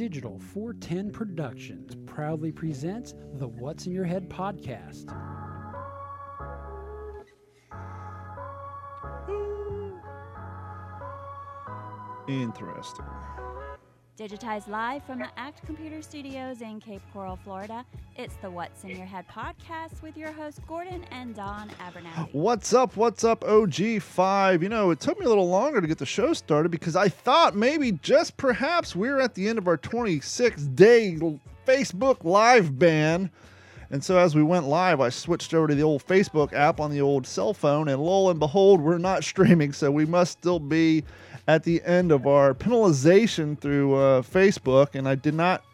Digital 410 Productions proudly presents the What's in Your Head podcast. Interesting. Digitized live from the Act Computer Studios in Cape Coral, Florida. It's the What's in Your Head podcast with your hosts Gordon and Don Abernathy. What's up? What's up, OG5? You know, it took me a little longer to get the show started because I thought maybe just perhaps we are at the end of our 26 day Facebook live ban. And so as we went live, I switched over to the old Facebook app on the old cell phone, and lo and behold, we're not streaming, so we must still be at the end of our penalization through uh, Facebook. And I did not,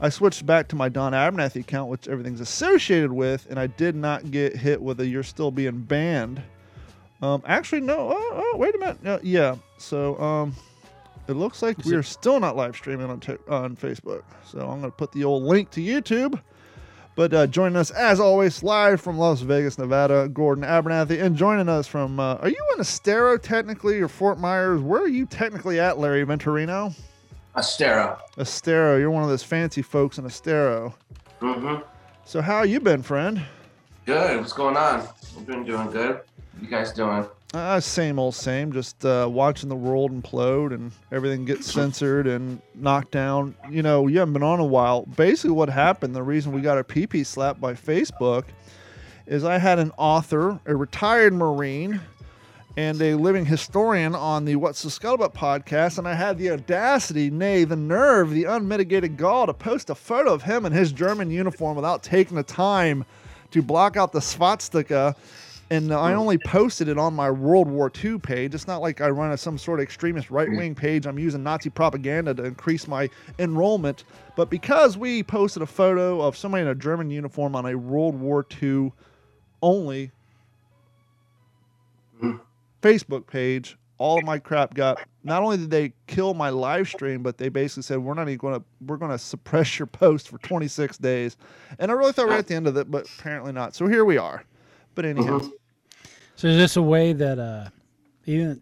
I switched back to my Don Abernathy account, which everything's associated with, and I did not get hit with a "you're still being banned." Um, actually, no. Oh, oh, wait a minute. No, yeah. So, um, it looks like we are still not live streaming on t- on Facebook. So I'm going to put the old link to YouTube. But uh, joining us, as always, live from Las Vegas, Nevada, Gordon Abernathy. And joining us from, uh, are you in Estero technically or Fort Myers? Where are you technically at, Larry Venturino? Estero. Estero. You're one of those fancy folks in Estero. Mm-hmm. So how you been, friend? Good. What's going on? I've been doing good. You guys doing? Uh, same old same. Just uh, watching the world implode and everything get censored and knocked down. You know, you haven't been on a while. Basically, what happened, the reason we got our PP slapped by Facebook is I had an author, a retired Marine, and a living historian on the What's the Scuttlebutt podcast, and I had the audacity, nay, the nerve, the unmitigated gall to post a photo of him in his German uniform without taking the time to block out the swastika and I only posted it on my World War II page. It's not like I run a, some sort of extremist right wing page. I'm using Nazi propaganda to increase my enrollment. But because we posted a photo of somebody in a German uniform on a World War II only Facebook page, all of my crap got. Not only did they kill my live stream, but they basically said we're not even going to we're going to suppress your post for 26 days. And I really thought we we're at the end of it, but apparently not. So here we are. But anyhow. Mhm. So is this a way that uh, even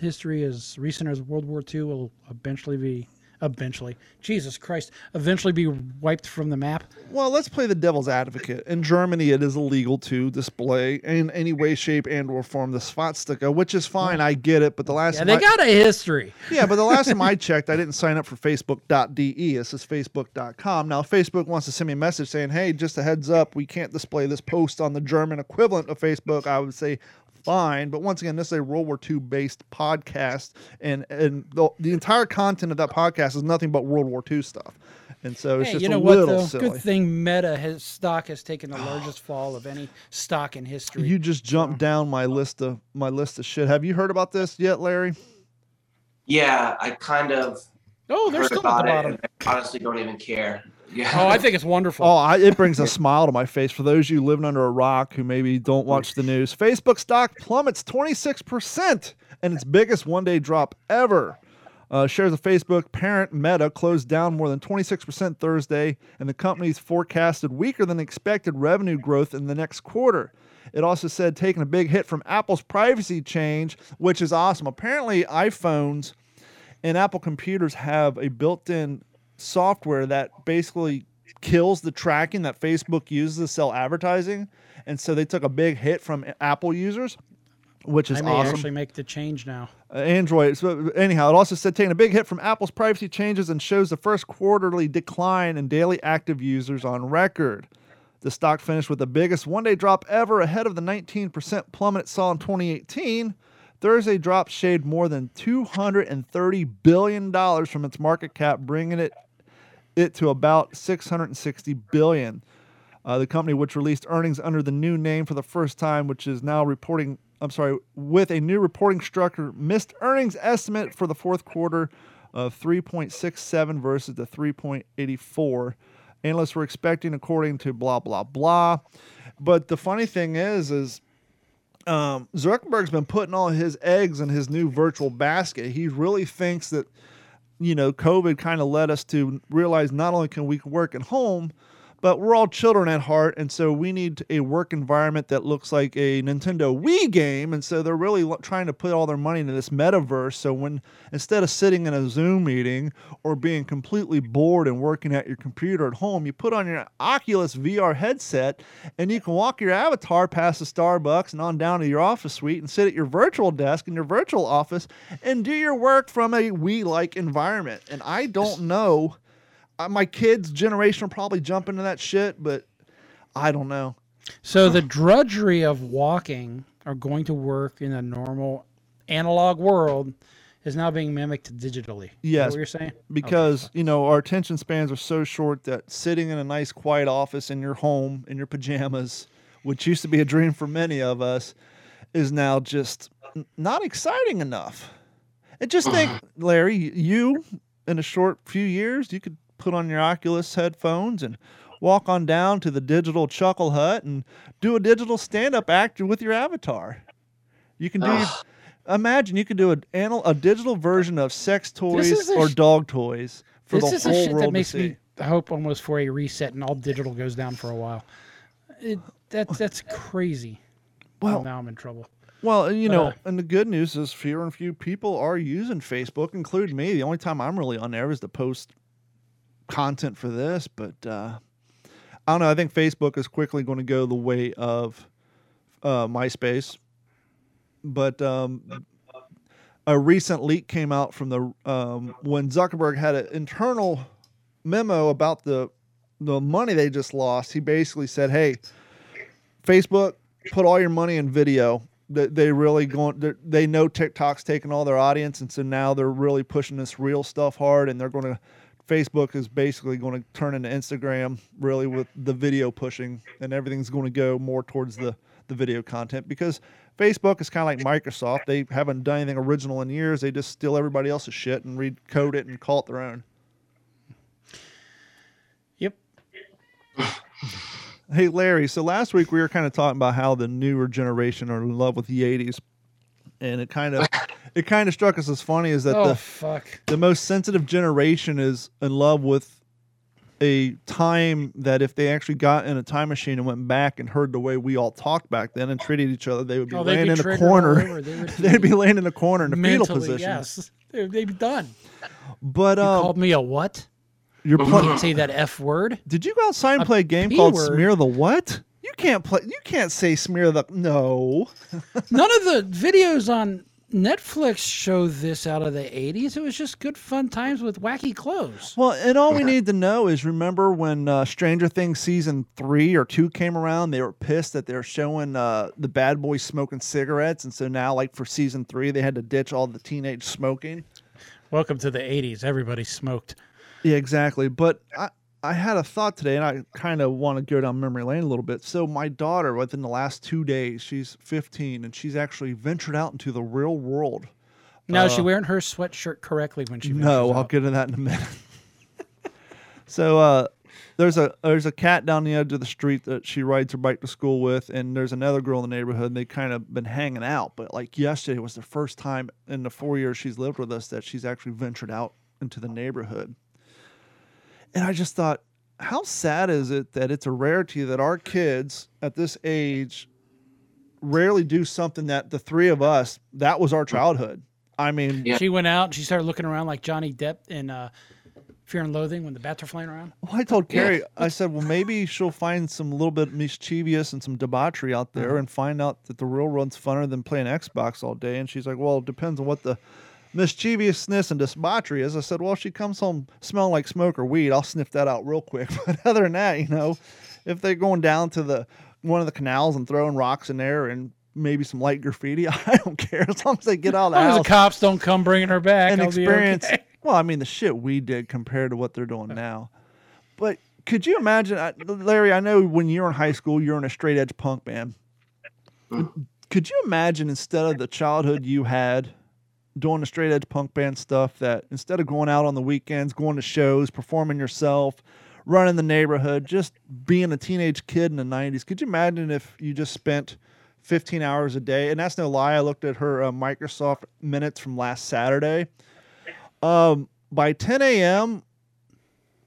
history as recent as World War II will eventually be eventually Jesus Christ eventually be wiped from the map? Well, let's play the devil's advocate. In Germany, it is illegal to display in any way, shape, and/or form the swastika, which is fine. I get it. But the last Yeah, time they I- got a history. yeah, but the last time I checked, I didn't sign up for Facebook.de. This is Facebook.com. Now, Facebook wants to send me a message saying, "Hey, just a heads up, we can't display this post on the German equivalent of Facebook," I would say. Fine, but once again, this is a World War II based podcast, and and the, the entire content of that podcast is nothing but World War II stuff, and so it's Hey, just you know a what little though? silly. Good thing Meta has, stock has taken the ah. largest fall of any stock in history. You just jumped down my list of my list of shit. Have you heard about this yet, Larry? Yeah, I kind of oh, they're heard still at the bottom. And I honestly, don't even care. Yeah. Oh, I think it's wonderful. Oh, I, it brings a smile to my face for those of you living under a rock who maybe don't watch the news. Facebook stock plummets 26% and its biggest one day drop ever. Uh, shares of Facebook parent Meta closed down more than 26% Thursday, and the company's forecasted weaker than expected revenue growth in the next quarter. It also said taking a big hit from Apple's privacy change, which is awesome. Apparently, iPhones and Apple computers have a built in software that basically kills the tracking that Facebook uses to sell advertising. And so they took a big hit from Apple users, which is I may awesome. actually make the change now. Uh, Android. So anyhow, it also said taking a big hit from Apple's privacy changes and shows the first quarterly decline in daily active users on record. The stock finished with the biggest one-day drop ever, ahead of the 19% plummet it saw in 2018. Thursday drop shaved more than 230 billion dollars from its market cap, bringing it it to about 660 billion. Uh, the company, which released earnings under the new name for the first time, which is now reporting, I'm sorry, with a new reporting structure, missed earnings estimate for the fourth quarter of 3.67 versus the 3.84. Analysts were expecting, according to blah blah blah. But the funny thing is, is um, Zuckerberg's been putting all his eggs in his new virtual basket. He really thinks that, you know, COVID kind of led us to realize not only can we work at home, but we're all children at heart, and so we need a work environment that looks like a Nintendo Wii game. And so they're really lo- trying to put all their money into this metaverse. So when instead of sitting in a Zoom meeting or being completely bored and working at your computer at home, you put on your Oculus VR headset and you can walk your avatar past the Starbucks and on down to your office suite and sit at your virtual desk in your virtual office and do your work from a Wii like environment. And I don't know Uh, my kids' generation will probably jump into that shit, but I don't know. So the drudgery of walking or going to work in a normal analog world is now being mimicked digitally. Is that Yes, what you're saying? Because you know our attention spans are so short that sitting in a nice quiet office in your home in your pajamas, which used to be a dream for many of us, is now just not exciting enough. And just think, Larry, you in a short few years, you could put on your Oculus headphones and walk on down to the digital Chuckle Hut and do a digital stand-up act with your avatar. You can do. your- imagine you could do a anal, a digital version of sex toys or sh- dog toys for this the is the whole shit world that makes to see. me hope almost for a reset and all digital goes down for a while. It, that, that's crazy. Well- now I'm in trouble. Well, you know, uh, and the good news is fewer and few people are using Facebook, including me. The only time I'm really on there is to post content for this, but uh, I don't know. I think Facebook is quickly going to go the way of uh, MySpace. But um, a recent leak came out from the um, when Zuckerberg had an internal memo about the the money they just lost. He basically said, "Hey, Facebook, put all your money in video. They, really going. They know TikTok's taking all their audience, and so now they're really pushing this real stuff hard, and they're going to. Facebook is basically going to turn into Instagram, really with the video pushing, and everything's going to go more towards the the video content because Facebook is kind of like Microsoft. They haven't done anything original in years. They just steal everybody else's shit and recode it and call it their own. Yep. Hey Larry, so last week we were kind of talking about how the newer generation are in love with the '80s, and it kind of it kind of struck us as funny is that oh the fuck. the most sensitive generation is in love with a time that if they actually got in a time machine and went back and heard the way we all talked back then and treated each other, they would be Oh, laying be in a corner. They would They'd be laying in a corner in a fetal position. Yes, They- they'd be done. But You um, called me a what? you're You pl- say that f word. Did you go outside and A play a game P called word. Smear the What? You can't play. You can't say Smear the No. None of the videos on Netflix show this out of the 80s. It was just good fun times with wacky clothes. Well, and all we need to know is remember when uh, Stranger Things season three or two came around, they were pissed that they were showing uh, the bad boys smoking cigarettes, and so now, like for season three, they had to ditch all the teenage smoking. Welcome to the 80s. Everybody smoked. Yeah, exactly. But I, I had a thought today, and I kind of want to go down memory lane a little bit. So my daughter, within the last two days, she's 15, and she's actually ventured out into the real world. Now, is she Uh, wearing her sweatshirt correctly when she No, I'll out? get into that in a minute. so uh, there's a there's a cat down the edge of the street that she rides her bike to school with, and there's another girl in the neighborhood. And they kind of been hanging out, but like yesterday was the first time in the four years she's lived with us that she's actually ventured out into the neighborhood. And I just thought, how sad is it that it's a rarity that our kids at this age rarely do something that the three of us that was our childhood. I mean, Yeah. She went out and she started looking around like Johnny Depp in uh, Fear and Loathing when the bats are flying around. Well, I told Yeah. Carrie, I said, well, maybe she'll find some little bit mischievous and some debauchery out there and find out that the real world's funner than playing Xbox all day. And she's like, well, it depends on what the mischievousness and debauchery is. I said, well, if she comes home smelling like smoke or weed, I'll sniff that out real quick. But other than that, you know, if they're going down to the one of the canals and throwing rocks in there and maybe some light graffiti, I don't care as long as they get out of As the long as house the cops don't come bringing her back, and I'll be experience. okay. Well, I mean, the shit we did compared to what they're doing now. But could you imagine, Larry? I know when you're in high school, you're in a straight edge punk band. Mm-hmm. Could you imagine instead of the childhood you had, doing the straight edge punk band stuff, that instead of going out on the weekends, going to shows, performing yourself, running the neighborhood, just being a teenage kid in the '90s? Could you imagine if you just spent 15 hours a day? And that's no lie. I looked at her uh, Microsoft minutes from last Saturday. Um, by 10 a.m.,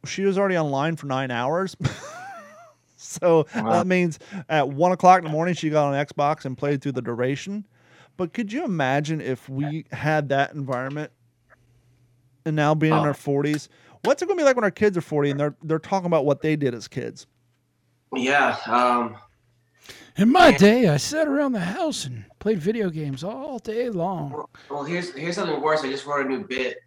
she was already online for nine hours. so Wow. that means at one o'clock in the morning she got on Xbox and played through the duration. But could you imagine if we had that environment and now being in Oh. our forties? What's it gonna be like when our kids are forty and they're they're talking about what they did as kids? Yeah. Um, In my day, I sat around the house and played video games all day long. well, well, here's here's something worse. I just wrote a new bit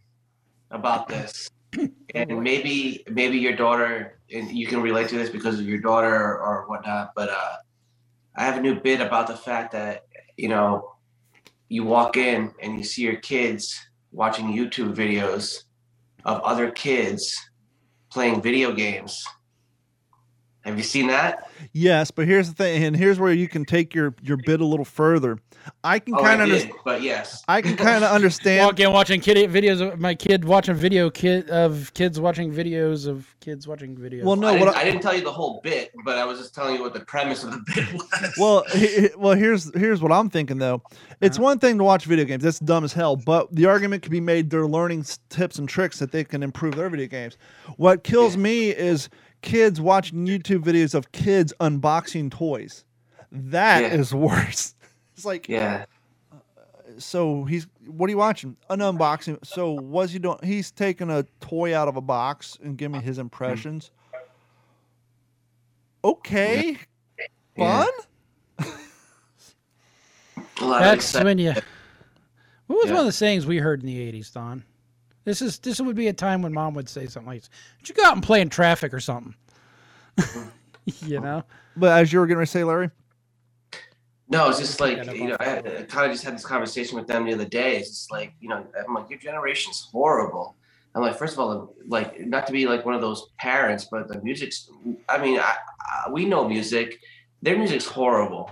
about this, and maybe maybe your daughter and you can relate to this because of your daughter or, or whatnot. But uh, I have a new bit about the fact that you know you walk in and you see your kids watching YouTube videos of other kids playing video games. Have you seen that? Yes, but here's the thing, and here's where you can take your your bit a little further. I can Oh, kind of did, understand. but yes. I can kind of understand. Walk in watching kid videos of my kid watching video kid of kids watching videos of kids watching videos. Well, no, I, didn't, I- I, didn't tell you the whole bit, but I was just telling you what the premise of the bit was. Well, he- he- well, here's here's what I'm thinking though. It's uh-huh. one thing to watch video games. That's dumb as hell. But the argument could be made they're learning tips and tricks that they can improve their video games. What kills me is kids watching YouTube videos of kids unboxing toys. That is Yeah. worse. It's like yeah, uh, so he's what are you watching? An unboxing. So what's he doing? He's taking a toy out of a box and giving me his impressions. Okay. Yeah. Fun? a That's when you. What was Yeah. one of the sayings we heard in the '80s, Don? This is this would be a time when Mom would say something like, "Did you go out and play in traffic or something?" you know. But as you were getting ready to say, Larry, No, it's just like you know, I, I kind of just had this conversation with them the other day. It's just like you know, I'm like, your generation's horrible. I'm like, first of all, like not to be like one of those parents, but the music's. I mean, I, I, we know music. Their music's horrible.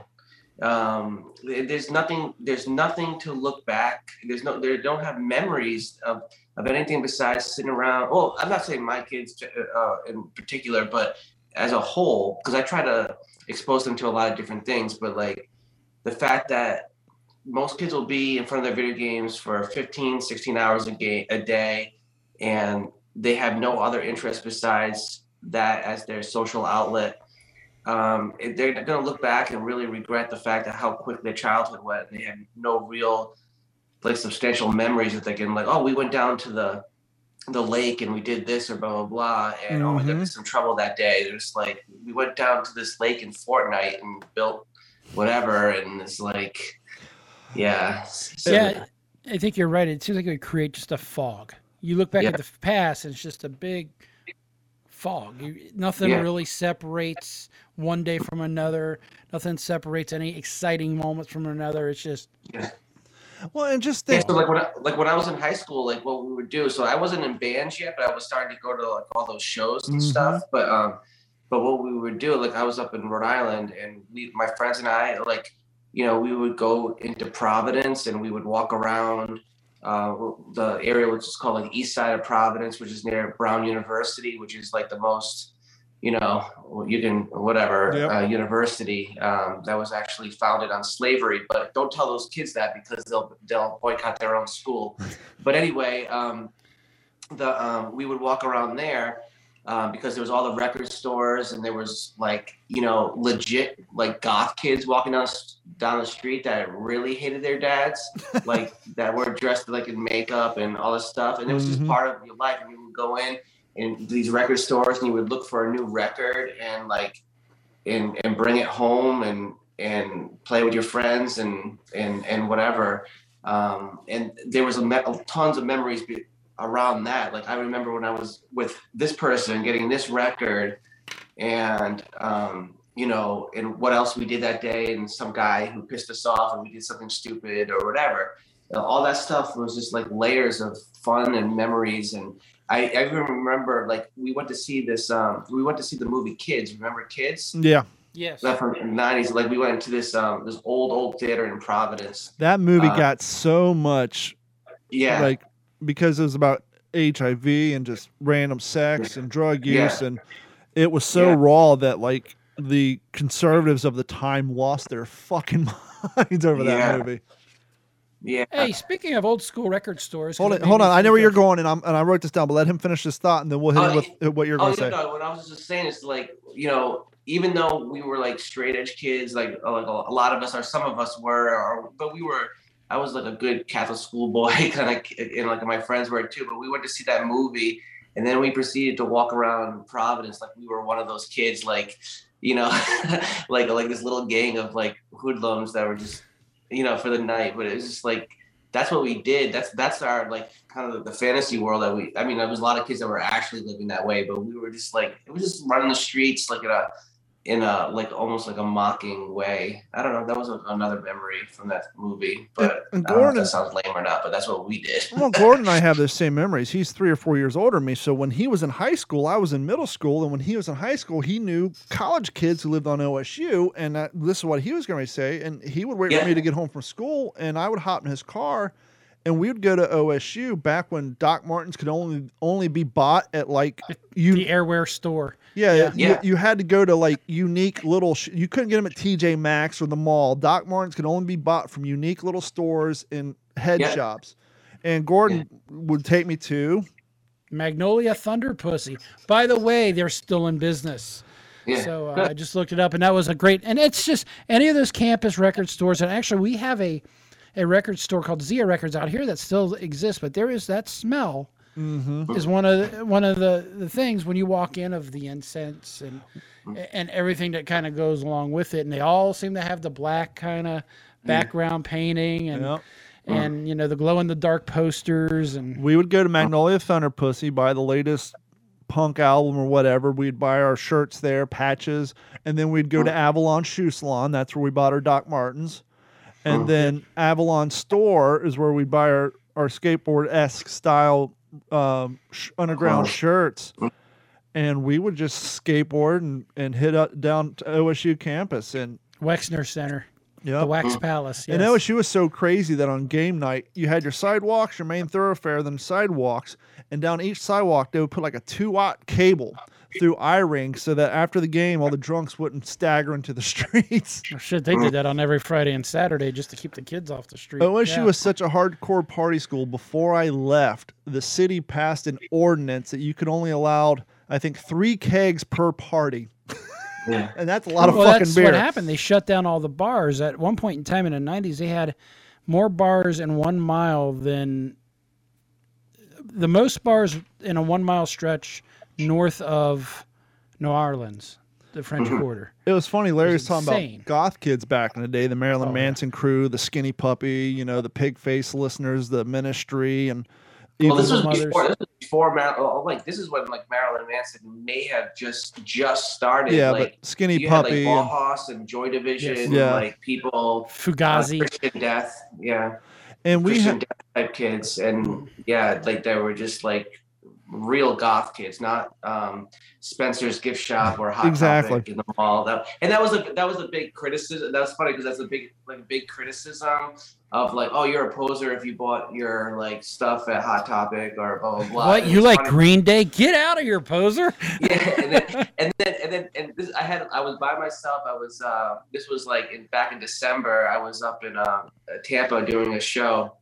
Um, there's nothing. There's nothing to look back. There's no. They don't have memories of of anything besides sitting around. Well, I'm not saying my kids uh, in particular, but as a whole, because I try to expose them to a lot of different things. But like the fact that most kids will be in front of their video games for 15 16 hours a, game, a day and they have no other interest besides that as their social outlet um, they're going to look back and really regret the fact that how quick their childhood went they had no real like substantial memories that they can like oh we went down to the the lake and we did this or blah blah blah and oh we got Mhm. in some trouble that day there's like we went down to this lake in Fortnite and built whatever and it's like yeah so- Yeah, I think you're right. It seems like it would create just a fog. You look back Yeah. at the past, and it's just a big fog. You, nothing Yeah. really separates one day from another. Nothing separates any exciting moments from another. It's just well, and just Yeah, think, so like when I, like when I was in high school, like what we would do. So I wasn't in bands yet, but I was starting to go to like all those shows and Mhm. stuff. But um, but what we would do, like I was up in Rhode Island, and we, my friends and I, like you know, we would go into Providence and we would walk around uh, the area which is called like East Side of Providence, which is near Brown University, which is like the most, you know, you can whatever Yep. uh, university um, that was actually founded on slavery. But don't tell those kids that because they'll they'll boycott their own school. But anyway, um, the um, we would walk around there. Um, because there was all the record stores and there was like you know legit like goth kids walking down down the street that really hated their dads like that were dressed like in makeup and all this stuff and it was Mhm. just part of your life and you would go in in these record stores and you would look for a new record and like and and bring it home and and play with your friends and and and whatever. Um and there was a me- tons of memories be- around that. Like i remember when i was with this person getting this record and um you know and what else we did that day and some guy who pissed us off and we did something stupid or whatever. All that stuff was just like layers of fun and memories and I, I even remember like we went to see this um we went to see the movie kids remember kids yeah, yes. that from the 90s like we went to this um this old old theater in providence that movie Uh, got so much yeah like because it was about HIV and just random sex and drug Yeah. use, and it was so Yeah. raw that like the conservatives of the time lost their fucking minds over that movie. Yeah. Hey, speaking of old school record stores, Hold it it, hold on. I know where you're going, and I'm and I wrote this down, but let him finish his thought, and then we'll hit Oh, him with uh, what you're Oh, going to yeah, say. no, what I was just saying is like, you know, even though we were like straight edge kids, like, uh, like a lot of us or some of us were, or but we were. I was like a good Catholic school boy, kind of, and like my friends were too. But we went to see that movie, and then we proceeded to walk around Providence like we were one of those kids, like, you know, like like this little gang of like hoodlums that were just, you know, for the night. But it was just like that's what we did. That's that's our like kind of the fantasy world that we. I mean, there was a lot of kids that were actually living that way, but we were just like it was just running the streets like in a in a like almost like a mocking way. I don't know. That was a, another memory from that movie, but And I don't know if Gordon- that sounds lame or not. But that's what we did. Well, Gordon and I have those same memories. He's three or four years older than me. So when he was in high school, I was in middle school, and when he was in high school, he knew college kids who lived on OSU, and that, this is what he was going to say. And he would wait for me to get home from school, and I would hop in his car, and we would go to OSU back when Doc Martens could only only be bought at like you the airwear store. Yeah, Yeah. You, Yeah. you had to go to like unique little. Sh- you couldn't get them at TJ Maxx or the mall. Doc Martens could only be bought from unique little stores and head Yeah. shops. And Gordon would take me to. Magnolia Thunder Pussy. By the way, they're still in business. Yeah. So uh, I just looked it up, and that was a great. And it's just any of those campus record stores. And actually, we have a a record store called Zia Records out here that still exists. But there is that smell Mm-hmm. is one of the, one of the, the things when you walk in of the incense and and everything that kind of goes along with it. And they all seem to have the black kind of background painting and Yep. and you know the glow in the dark posters and We would go to Magnolia Thunder Pussy, buy the latest punk album or whatever. We'd buy our shirts there, patches, and then we'd go to Avalon Shoe Salon. That's where we bought our Doc Martens. And then Avalon Store is where we buy our, our skateboard esque style um, sh- underground Oh. shirts. And we would just skateboard and, and hit up down to OSU campus. And Wexner Center, yeah, the Wax Palace. Yes. and OSU was so crazy that on game night, you had your sidewalks, your main thoroughfare, then sidewalks, and down each sidewalk they would put like a two watt cable through eye ring so that after the game, all the drunks wouldn't stagger into the streets. Oh, shit, they did that on every Friday and Saturday just to keep the kids off the street. OSU Yeah. was such a hardcore party school. Before I left, the city passed an ordinance that you could only allow, I think, three kegs per party, yeah. and that's a lot of well, fucking that's beer. what happened. They shut down all the bars. At one point in time in the '90s, they had more bars in one mile than the most bars in a one mile stretch north of New Orleans, the French Mm-hmm. Quarter. It was funny. Larry was was talking insane. about goth kids back in the day, the Marilyn Oh, yeah. Manson crew, the Skinny Puppy, you know, the Pigface listeners, the Ministry, and Well, even this was Mothers. before. This was before Mar- oh, like this is when like Marilyn Manson may have just just started. yeah, like, but Skinny you had Puppy. like and- Bauhaus and Joy Division, Yes. Yeah. like people, uh, Fugazi. Christian Death, yeah, and we Christian had Death type kids, and yeah, like they were just like real goth kids, not um, Spencer's gift shop or Hot Exactly. Topic in the mall. That and that was a that was a big criticism. That was funny because that's a big like a big criticism of like, oh, you're a poser if you bought your like stuff at Hot Topic or blah blah blah. What you like funny- Green Day? Get out of here, poser! yeah, and then and then and then and this I had I was by myself. I was uh this was like in back in December. I was up in uh, Tampa doing a show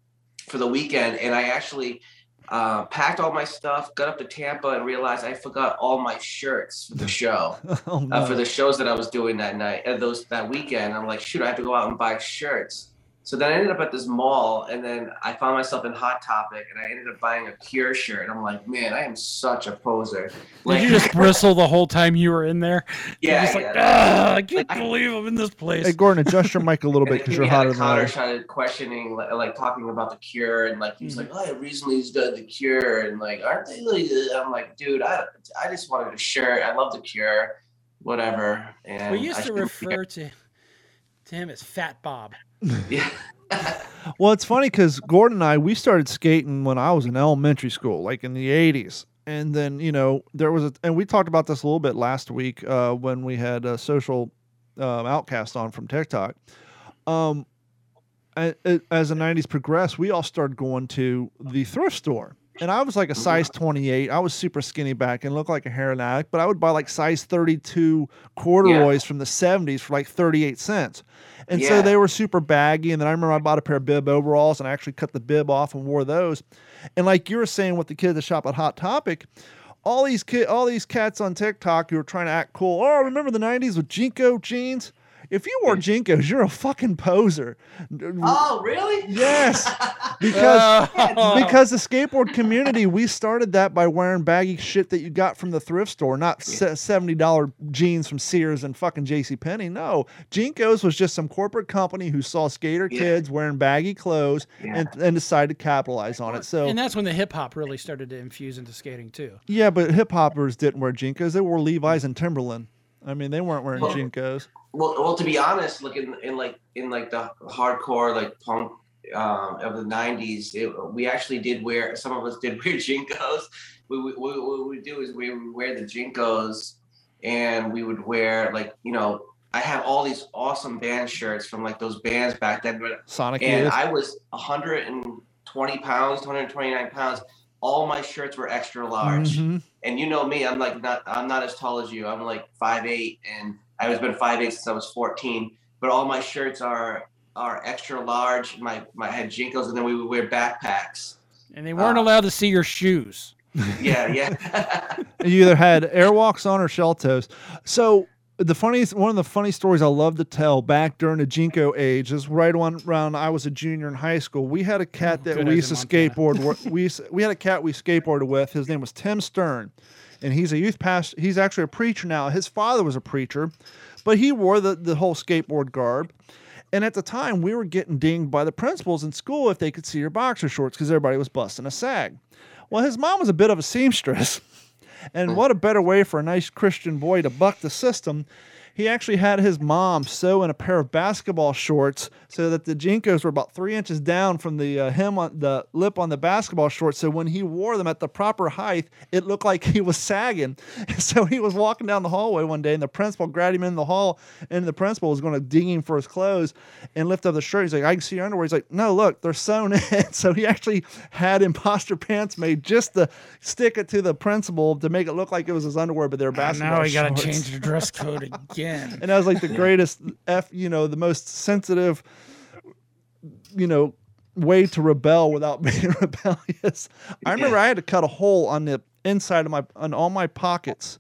for the weekend, and I actually uh, packed all my stuff, got up to Tampa, and realized I forgot all my shirts for the show oh, uh, for the shows that I was doing that night and those that weekend. I'm like, shoot, I have to go out and buy shirts. So then I ended up at this mall, and then I found myself in Hot Topic, and I ended up buying a Cure shirt. And I'm like, man, I am such a poser. Did you just bristle the whole time you were in there? You're yeah, just like, yeah. "Ah, I can't Like, believe I'm in this place. Hey, Gordon, adjust your mic a little bit because you're hotter had a than Connor I. started questioning, like, like talking about the Cure, and like he was Mhm. like, "Oh, I recently just done the Cure," and like, aren't they like? uh," I'm like, dude, I, I just wanted a shirt. I love the Cure, whatever. And we used I to refer to to him as Fat Bob. Yeah. Well, it's funny because Gordon and I we started skating when I was in elementary school, like in the '80s, and then you know there was a, and we talked about this a little bit last week uh, when we had a social um, outcast on from TikTok. Um, as the '90s progressed, we all started going to the thrift store, and I was like a size 28. I was super skinny back and looked like a heroin addict, but I would buy like size 32 corduroys from the 70s for like 38 cents. And so they were super baggy. And then I remember I bought a pair of bib overalls and I actually cut the bib off and wore those. And like you were saying with the kids that shop at Hot Topic, all these kid, all these cats on TikTok who are trying to act cool. Oh, remember the '90s with JNCO jeans? If you wore JNCOs, you're a fucking poser. Oh, really? Yes, because Oh. because the skateboard community, we started that by wearing baggy shit that you got from the thrift store, not seventy dollar jeans from Sears and fucking J.C. Penney. No, JNCOs was just some corporate company who saw skater Yeah. kids wearing baggy clothes Yeah. and, and decided to capitalize on it. So and that's when the hip hop really started to infuse into skating too. yeah, but hip hoppers didn't wear JNCOs; they wore Levi's and Timberland. I mean, they weren't wearing Well- JNCOs. Well, well, to be honest, look in, in like in like the hardcore like punk um, of the '90s, it, we actually did wear. Some of us did wear JNCOs. We, we, we, what we do is we would wear the JNCOs, and we would wear like you know. I have all these awesome band shirts from like those bands back then, but Sonic and Youth. I was 120 pounds, 129 pounds. All my shirts were extra large Mhm. And you know me, I'm like not I'm not as tall as you. I'm like five eight, and I was been five eight since I was 14. But all my shirts are are extra large. My my I had JNCOs, and then we would wear backpacks. And they weren't Ah. allowed to see your shoes. Yeah, yeah. you either had airwalks on or shell toes. So the funniest one of the funny stories I love to tell back during the JNCO age is right on around I was a junior in high school. We had a cat that Good we used to skateboard. with- we used- we had a cat we skateboarded with. His name was Tim Stern, and he's a youth pastor. He's actually a preacher now. His father was a preacher, but he wore the the whole skateboard garb. And at the time, we were getting dinged by the principals in school if they could see your boxer shorts because everybody was busting a sag. Well, his mom was a bit of a seamstress. And hmm. what a better way for a nice Christian boy to buck the system. He actually had his mom sew in a pair of basketball shorts so that the JNCOs were about three inches down from the uh, hem on the lip on the basketball shorts. So when he wore them at the proper height, it looked like he was sagging. So he was walking down the hallway one day, and the principal grabbed him in the hall, and the principal was going to ding him for his clothes and lift up the shirt. He's like, "I can see your underwear." He's like, "No, look, they're sewn in." So he actually had imposter pants made just to stick it to the principal to make it look like it was his underwear, but they're basketball now he got to change the dress code again. And that was like the greatest f, you know, the most sensitive, you know, way to rebel without being rebellious. I remember I had to cut a hole on the inside of my on all my pockets.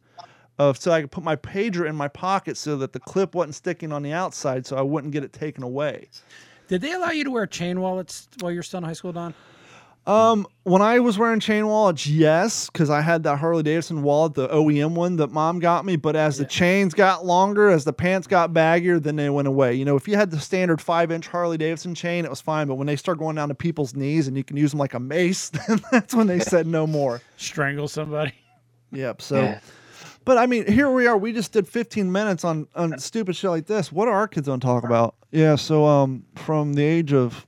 Of, so I could put my pager in my pocket so that the clip wasn't sticking on the outside, so I wouldn't get it taken away. Did they allow you to wear chain wallets while you're still in high school, Don? Um, when I was wearing chain wallets, yes, because I had that Harley Davidson wallet, the OEM one that mom got me. But as the chains got longer, as the pants got baggier, then they went away. You know, if you had the standard five inch Harley Davidson chain, it was fine. But when they start going down to people's knees and you can use them like a mace, then that's when they said no more. Strangle somebody. Yep. So. Yeah. But I mean, here we are. We just did 15 minutes on on stupid shit like this. What are our kids going to talk about? Yeah. So um, from the age of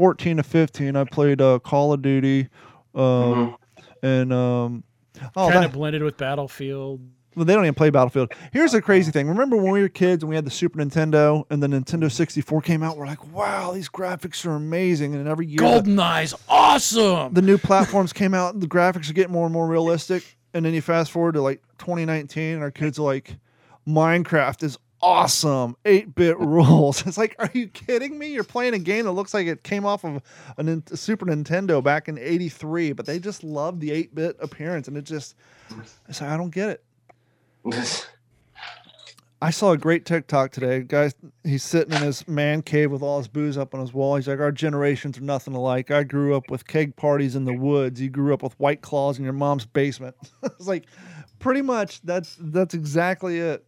14 to 15, I played uh, Call of Duty, um, and um, oh, kind that, of blended with Battlefield. well, they don't even play Battlefield. Here's the crazy thing. Remember when we were kids and we had the Super Nintendo and the Nintendo 64 came out? We're like, wow, these graphics are amazing. And every year, the- GoldenEye's awesome. the new platforms came out the graphics are getting more and more realistic and then you fast forward to like 2019 and our kids are like minecraft is awesome 8-bit rules it's like are you kidding me you're playing a game that looks like it came off of a, a super nintendo back in 83 but they just love the 8-bit appearance and it just it's like, i don't get it I saw a great TikTok today. Guys, he's sitting in his man cave with all his booze up on his wall. He's like, Our generations are nothing alike. I grew up with keg parties in the woods. You grew up with white claws in your mom's basement. it's like pretty much that's that's exactly it.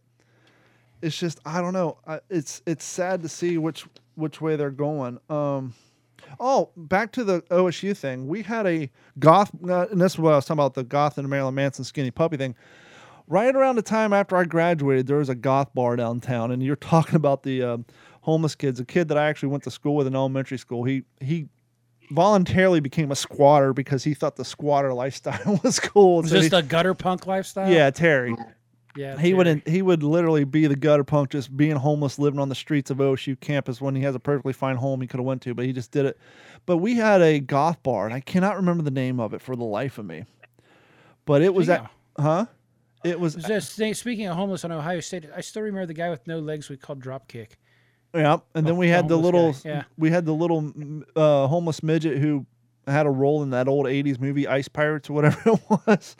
It's just I don't know. I, it's it's sad to see which which way they're going. Um Oh, back to the OSU thing. We had a goth, uh, and this is what I was talking about the goth and Marilyn Manson skinny puppy thing right around the time after I graduated, there was a goth bar downtown, and you're talking about the um, homeless kids. A kid that I actually went to school with in elementary school. He he voluntarily became a squatter because he thought the squatter lifestyle was cool. Was So he- the gutter punk lifestyle? yeah, Terry. Yeah, he Terry. would he would literally be the gutter punk, just being homeless, living on the streets of OSU campus when he has a perfectly fine home he could have went to, but he just did it. But we had a goth bar, and I cannot remember the name of it for the life of me. But it was at huh? It was of- Just speaking of homeless on Ohio State, I still remember the guy with no legs we called Dropkick. yeah, and then we had the homeless little yeah. we had the little uh, homeless midget who had a role in that old '80s movie Ice Pirates or whatever it was.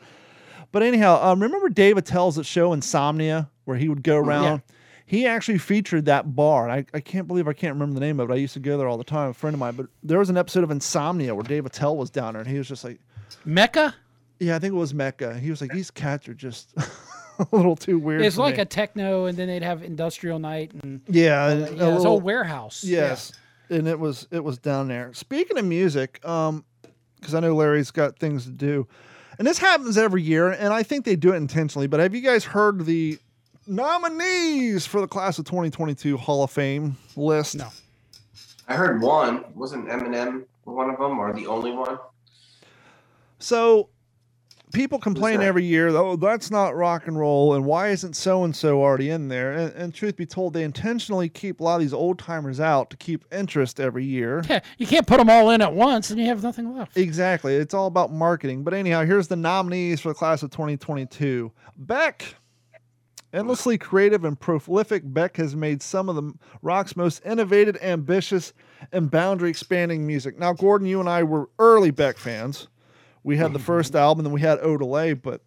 But anyhow, um, remember Dave Attell's show Insomnia, where he would go around. He actually featured that bar. I, I can't believe I can't remember the name of it. I used to go there all the time, a friend of mine. But there was an episode of Insomnia where Dave Attell was down there, and he was just like, Mecca? "Yeah, I think it was Mecca." He was like, "These cats are just a little too weird." It's like me." a techno, and then they'd have industrial night and yeah, and yeah, a it's a little- whole warehouse. Yeah. Yes, and it was it was down there. Speaking of music, um, because I know Larry's got things to do, and this happens every year, and I think they do it intentionally. But have you guys heard the nominees for the class of 2022 Hall of Fame list? No. I heard one. Wasn't Eminem one of them or the only one? So people complain that? every year, oh, that's not rock and roll, and why isn't so and so already in there? And, and truth be told, they intentionally keep a lot of these old timers out to keep interest every year. Yeah, you can't put them all in at once, and you have nothing left. Exactly. It's all about marketing. But anyhow, here's the nominees for the class of 2022. Beck. Endlessly creative and prolific, Beck has made some of the rock's most innovative, ambitious, and boundary expanding music. Now, Gordon, you and I were early Beck fans. We had the first album, then we had Odelay, but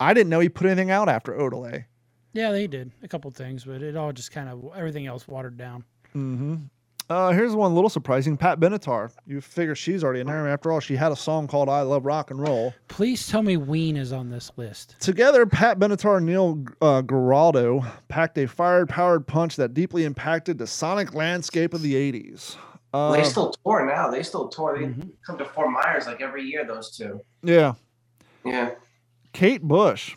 I didn't know he put anything out after Odelay. Yeah, they did a couple things, but it all just kind of everything else watered down. Mm-hmm. Uh, here's one little surprising Pat Benatar. You figure she's already in there. After all, she had a song called I Love Rock and Roll. Please tell me Ween is on this list. Together, Pat Benatar and Neil uh, Giraldo packed a fire-powered punch that deeply impacted the sonic landscape of the 80s. Uh, they still tour now. They still tour. They Mhm. come to Fort Myers like every year. Those two. yeah. Yeah. Kate Bush.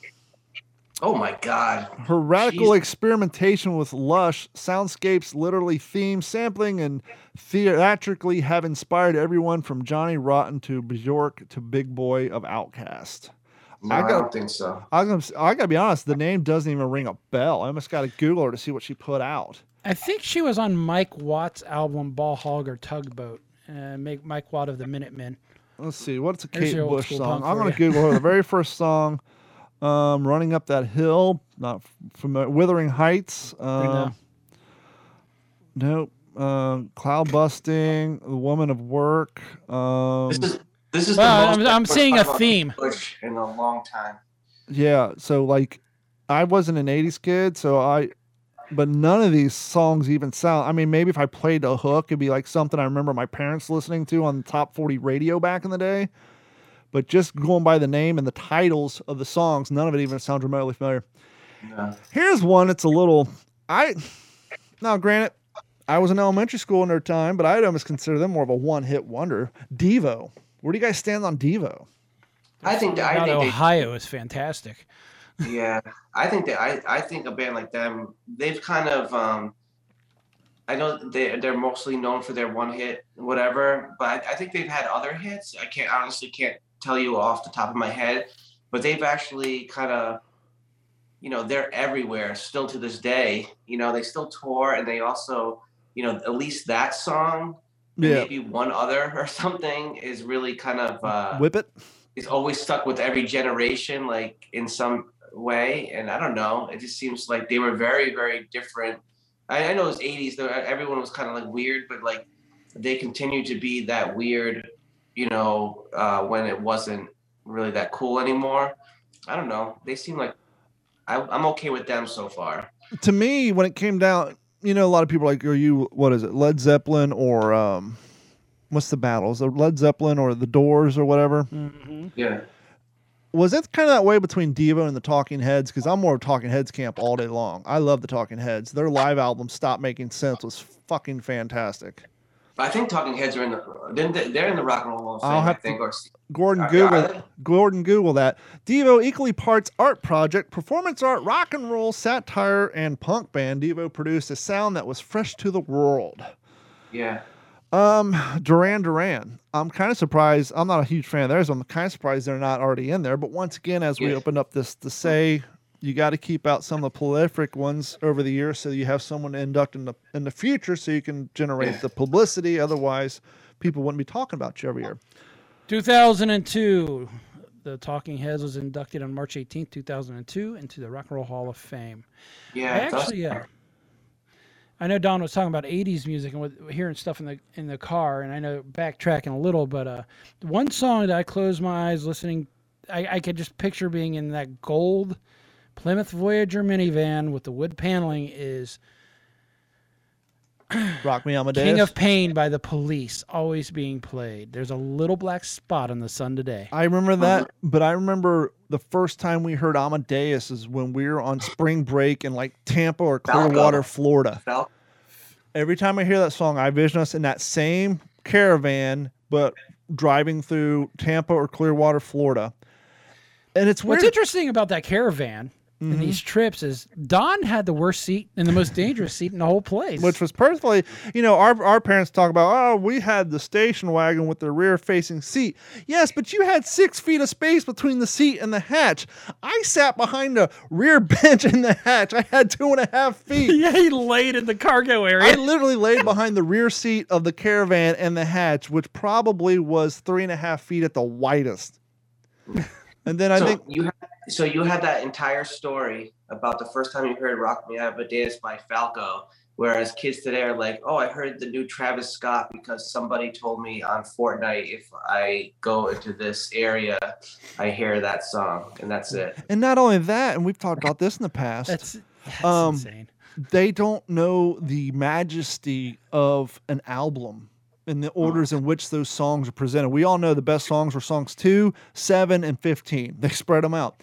Oh my God. Her radical Jeez. experimentation with lush soundscapes, literally theme sampling, and theatrically have inspired everyone from Johnny Rotten to Bjork to Big Boi of OutKast. No, I I, don't think so. I, was gonna, s- I gotta be honest, the name doesn't even ring a bell. I almost gotta Google her to see what she put out. I think she was on Mike Watt's album Ball Hog or Tugboat. Uh, make Mike Watt of the Minutemen. Let's see, what's a There's Kate Bush song? I'm gonna. Google her. The very first song, um, "Running Up That Hill," not f- familiar. "Wuthering Heights." Uh, nope. Uh, "Cloudbusting," "The Woman of Work." Um, This is this is. Well, the most I'm- I'm seeing a theme. Bush in a long time. Yeah, so like I wasn't an 80s kid, so I but none of these songs even sound I mean maybe if I played a hook it'd be like something I remember my parents listening to on the top 40 radio back in the day. But just going by the name and the titles of the songs, none of it even sounds remotely familiar. No. Here's one it's a little I now granted I was in elementary school in their time, but I'd almost consider them more of a one-hit wonder. Devo. Where do you guys stand on Devo? I think I God, think they Ohio is fantastic. Yeah, I think that I, I think a band like them, they've kind of um I know they they're mostly known for their one hit whatever, but I, I think they've had other hits. I can't honestly can't tell you off the top of my head, but they've actually kind of you know, they're everywhere still to this day. You know, they still tour and they also, you know, at least that song, Yeah. maybe one other or something is really kind of uh Whip it. is always stuck with every generation, like in some way. And I don't know, it just seems like they were very, very different. I, I know it was 80s, though everyone was kind of like weird, but like they continued to be that weird, you know, uh, when it wasn't really that cool anymore. I don't know. They seem like I, I'm okay with them so far. to me, when it came down, you know, a lot of people are like, are you what is it, Led Zeppelin or um, what's the battles? The Led Zeppelin or the Doors or whatever? hmm Yeah. Was it kind of that way between Devo and the Talking Heads? Because I'm more of Talking Heads camp all day long. I love the Talking Heads. Their live album "Stop Making Sense" was fucking fantastic. I think Talking Heads are in the didn't they, they're in the Rock and Roll Hall of Fame, I'll I have to- Or Gordon Are- are Google, they? Gordon Google that. Devo equally parts art project, performance art, rock and roll, satire, and punk band. Devo produced a sound that was fresh to the world. yeah. Um, Duran Duran. I'm kind of surprised. I'm not a huge fan of theirs. I'm kind of surprised they're not already in there. But once again, as we Yeah. open up this to say you got to keep out some of the prolific ones over the years so you have someone to induct in the in the future so you can generate Yeah. the publicity. Otherwise, people wouldn't be talking about you every year. 2002, the Talking Heads was inducted on March 18th, 2002, into the Rock and Roll Hall of Fame. Yeah, I it's awesome. actually, uh, I know Don was talking about '80s music and with, hearing stuff in the in the car, and I know backtracking a little, but uh, one song that I closed my eyes listening, I, I could just picture being in that gold Plymouth Voyager minivan with the wood paneling is Rock me, Amadeus. "King of Pain" by the Police, always being played. There's a little black spot in the sun today. I remember uh-huh. that, but I remember the first time we heard Amadeus is when we were on spring break in like Tampa or Falco. Clearwater, Florida. Fal- Every time I hear that song, I vision us in that same caravan, but driving through Tampa or Clearwater, Florida. And it's weird. What's interesting about that caravan Mm-hmm. and these trips is Don had the worst seat and the most dangerous seat in the whole place. which was personally, you know, our, our parents talk about, oh, we had the station wagon with the rear facing seat. Yes, but you had six feet of space between the seat and the hatch. I sat behind the rear bench in the hatch. I had two and a half feet. yeah, he laid in the cargo area. I literally laid behind the rear seat of the caravan and the hatch, which probably was three and a half feet at the widest. And then I so think you had, so you had that entire story about the first time you heard "Rock Me Amadeus" by Falco, whereas kids today are like, "Oh, I heard the new Travis Scott because somebody told me on Fortnite if I go into this area, I hear that song, and that's it." and not only that, and we've talked about this in the past. That's, that's Um, insane. they don't know the majesty of an album and the orders in which those songs are presented. We all know the best songs were songs two, seven, and 15. They spread them out.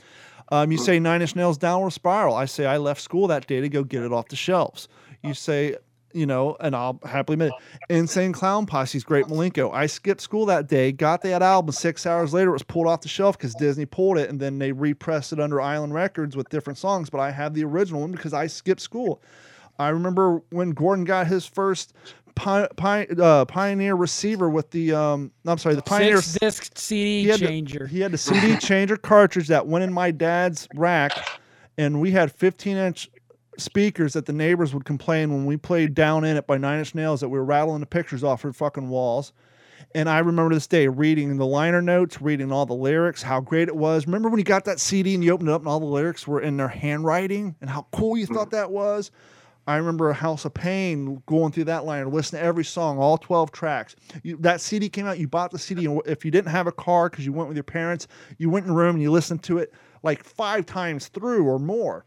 Um, you say Nine Inch Nails Downward Spiral. I say I left school that day to go get it off the shelves. You say, you know, and I'll happily admit it. Insane Clown Posse's Great Milenko. I skipped school that day, got that album. Six hours later, it was pulled off the shelf because Disney pulled it, and then they repressed it under Island Records with different songs. But I have the original one because I skipped school. I remember when Gordon got his first pi- pi- uh, Pioneer receiver with the um, I'm sorry, the Pioneer Six disc CD he had the- changer. he had the CD changer cartridge that went in my dad's rack, and we had 15 inch speakers that the neighbors would complain when we played down in it by Nine Inch Nails that we were rattling the pictures off her fucking walls. And I remember this day reading the liner notes, reading all the lyrics, how great it was. Remember when you got that CD and you opened it up and all the lyrics were in their handwriting and how cool you thought that was? I remember House of Pain going through that liner, listening to every song, all 12 tracks. You, that CD came out, you bought the CD, and if you didn't have a car because you went with your parents, you went in the room and you listened to it like five times through or more.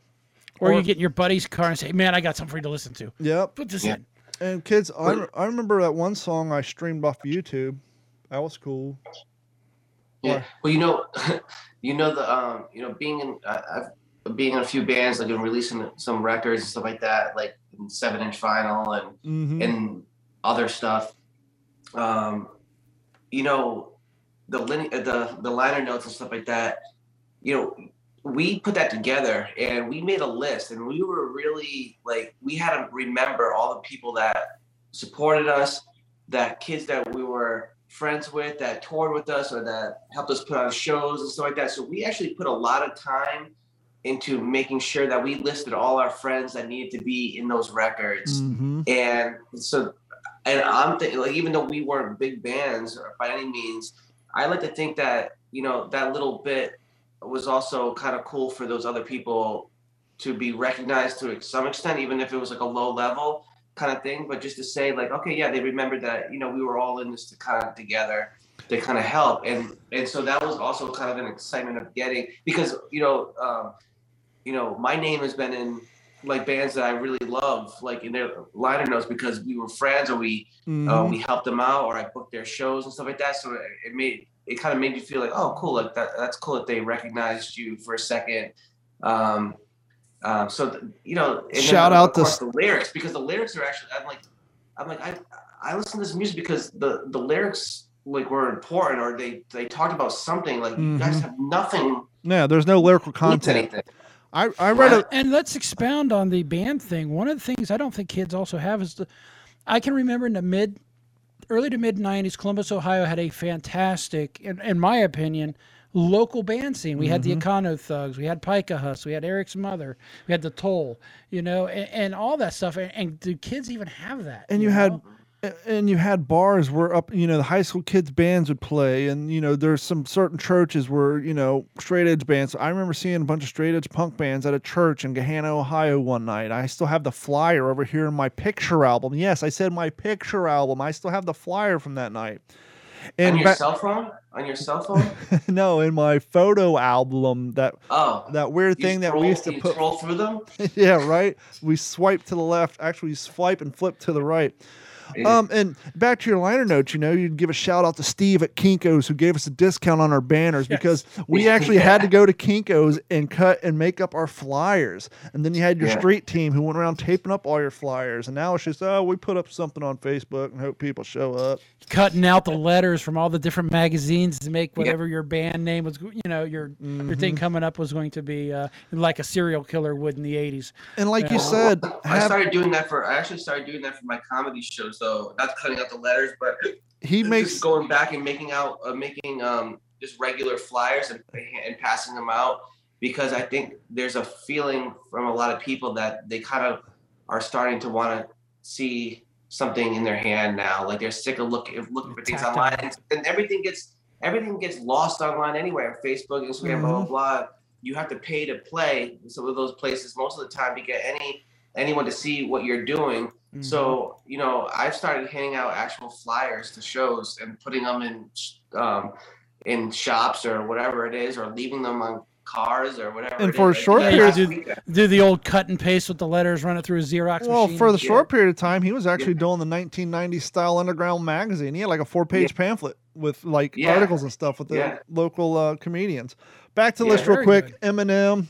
or, or- you get in your buddy's car and say, "Man, I got something for you to listen to. Yep. Put this in." And kids, I, re- I remember that one song I streamed off YouTube. That was cool. Yeah. Well, you know, you know the um, you know, being in I I've being in a few bands, like and releasing some records and stuff like that, like seven inch vinyl and Mm-hmm. and other stuff. Um, you know, the line- the the liner notes and stuff like that. You know, we put that together and we made a list, and we were really like we had to remember all the people that supported us, that kids that we were friends with, that toured with us, or that helped us put on shows and stuff like that. So we actually put a lot of time into making sure that we listed all our friends that needed to be in those records. Mm-hmm. and so and i'm thinking like even though we weren't big bands or by any means i like to think that you know that little bit was also kind of cool for those other people to be recognized to some extent even if it was like a low level kind of thing. But just to say like okay yeah they remembered that you know we were all in this to kind of together to kind of help. And and so that was also kind of an excitement of getting because you know um, you know my name has been in like bands that I really love, like in their liner notes because we were friends or we Mm-hmm. uh, we helped them out or I booked their shows and stuff like that. So it, it made it kind of made you feel like, oh, cool, like that that's cool that they recognized you for a second. Um, um, so th- you know, and then, Shout of out to the lyrics because the lyrics are actually I'm like I'm like I I listen to this music because the the lyrics like were important or they they talked about something like you guys Mhm. have nothing Yeah, there's no lyrical content. anything. I, I read a And let's expound on the band thing. One of the things I don't think kids also have is the. I can remember in the mid, early to mid '90s, Columbus, Ohio had a fantastic, in, in my opinion, local band scene. We had Mm-hmm. the Econo Thugs, we had Pica Hus, we had Eric's Mother, we had the Toll, you know, and, and all that stuff. And, and do kids even have that? and you had know? And you had bars where up you know the high school kids bands would play and you know there's some certain churches where you know straight edge bands i remember seeing a bunch of straight edge punk bands at a church in gahanna ohio one night i still have the flyer over here in my picture album yes i said my picture album i still have the flyer from that night On your ba- cell phone? On your cell phone? no in my photo album that Oh. that weird thing that we used to put scroll through them. yeah right we swipe to the left actually swipe and flip to the right Um, and back to your liner notes, you know, you'd give a shout out to Steve at Kinko's who gave us a discount on our banners because we actually had to go to Kinko's and cut and make up our flyers. And then you had your Yeah. street team who went around taping up all your flyers. And now it's just, oh, we put up something on Facebook and hope people show up. cutting out the letters from all the different magazines to make whatever your band name was, you know, your your Mm-hmm. thing coming up was going to be uh, like a serial killer would in the 80s. And like you Yeah. said, I have, started doing that for. I actually started doing that for my comedy shows, though. Not cutting out the letters, but he just makes going back and making out, uh, making um just regular flyers and and passing them out because I think there's a feeling from a lot of people that they kind of are starting to want to see something in their hand now. Like they're sick of looking looking for things online, and, and everything gets everything gets lost online anyway. Facebook, Instagram, blah blah blah. You have to pay to play in some of those places most of the time to get any anyone to see what you're doing. Mm-hmm. So you know, I've started handing out actual flyers to shows and putting them in um, in shops or whatever it is, or leaving them on cars or whatever. And for a is. I short did that period- do- do the old cut and paste with the letters, run it through a Xerox Well, machine. for the Yeah. short period of time, he was actually doing the 1990 style underground magazine. He had like a four page pamphlet with like Yeah. articles and stuff with the Yeah. local uh, comedians. Back to the Yeah. list real quick: good. Eminem,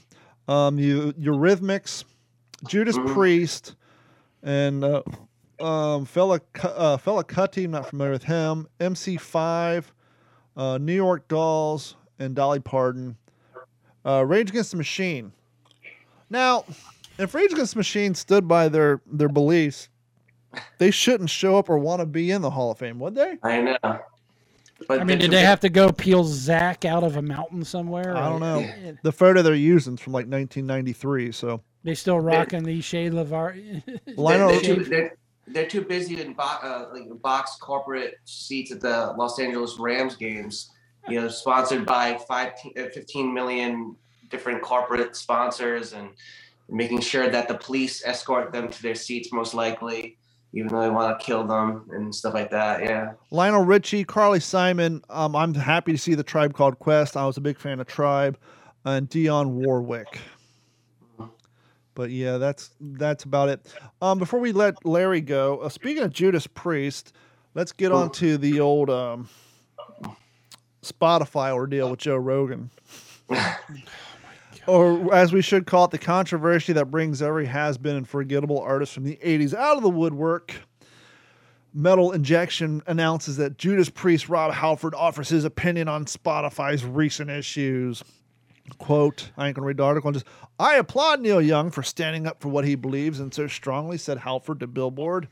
um, you, Eurythmics, Judas Mhm. Priest, and uh, um, Fela uh, Fela Kuti. I'm not familiar with him. MC5, uh, New York Dolls, and Dolly Parton. Uh, Rage Against the Machine. Now, if Rage Against the Machine stood by their their beliefs, they shouldn't show up or want to be in the Hall of Fame, would they? I know. But I mean, did they have to go peel Zack out of a mountain somewhere? I don't know. The photo they're using is from like 1993. So They still rocking the Shea Lavar. Lionel, they're, they're, too, they're, they're too busy in bo- uh, like box corporate seats at the Los Angeles Rams games. You know, sponsored by five, uh, 15 million different corporate sponsors, and making sure that the police escort them to their seats, most likely, even though they want to kill them and stuff like that. Yeah. Lionel Richie, Carly Simon. Um, I'm happy to see the Tribe Called Quest. I was a big fan of Tribe, and Dionne Warwick. But yeah, that's that's about it. Um, before we let Larry go, uh, speaking of Judas Priest, let's get on to the old um, Spotify ordeal with Joe Rogan. or as we should call it, the controversy that brings every has been and forgettable artist from the 80s out of the woodwork. Metal Injection announces that Judas Priest Rob Halford offers his opinion on Spotify's recent issues. Quote, I ain't gonna read the article. Just, I applaud Neil Young for standing up for what he believes and so strongly, said Halford to Billboard.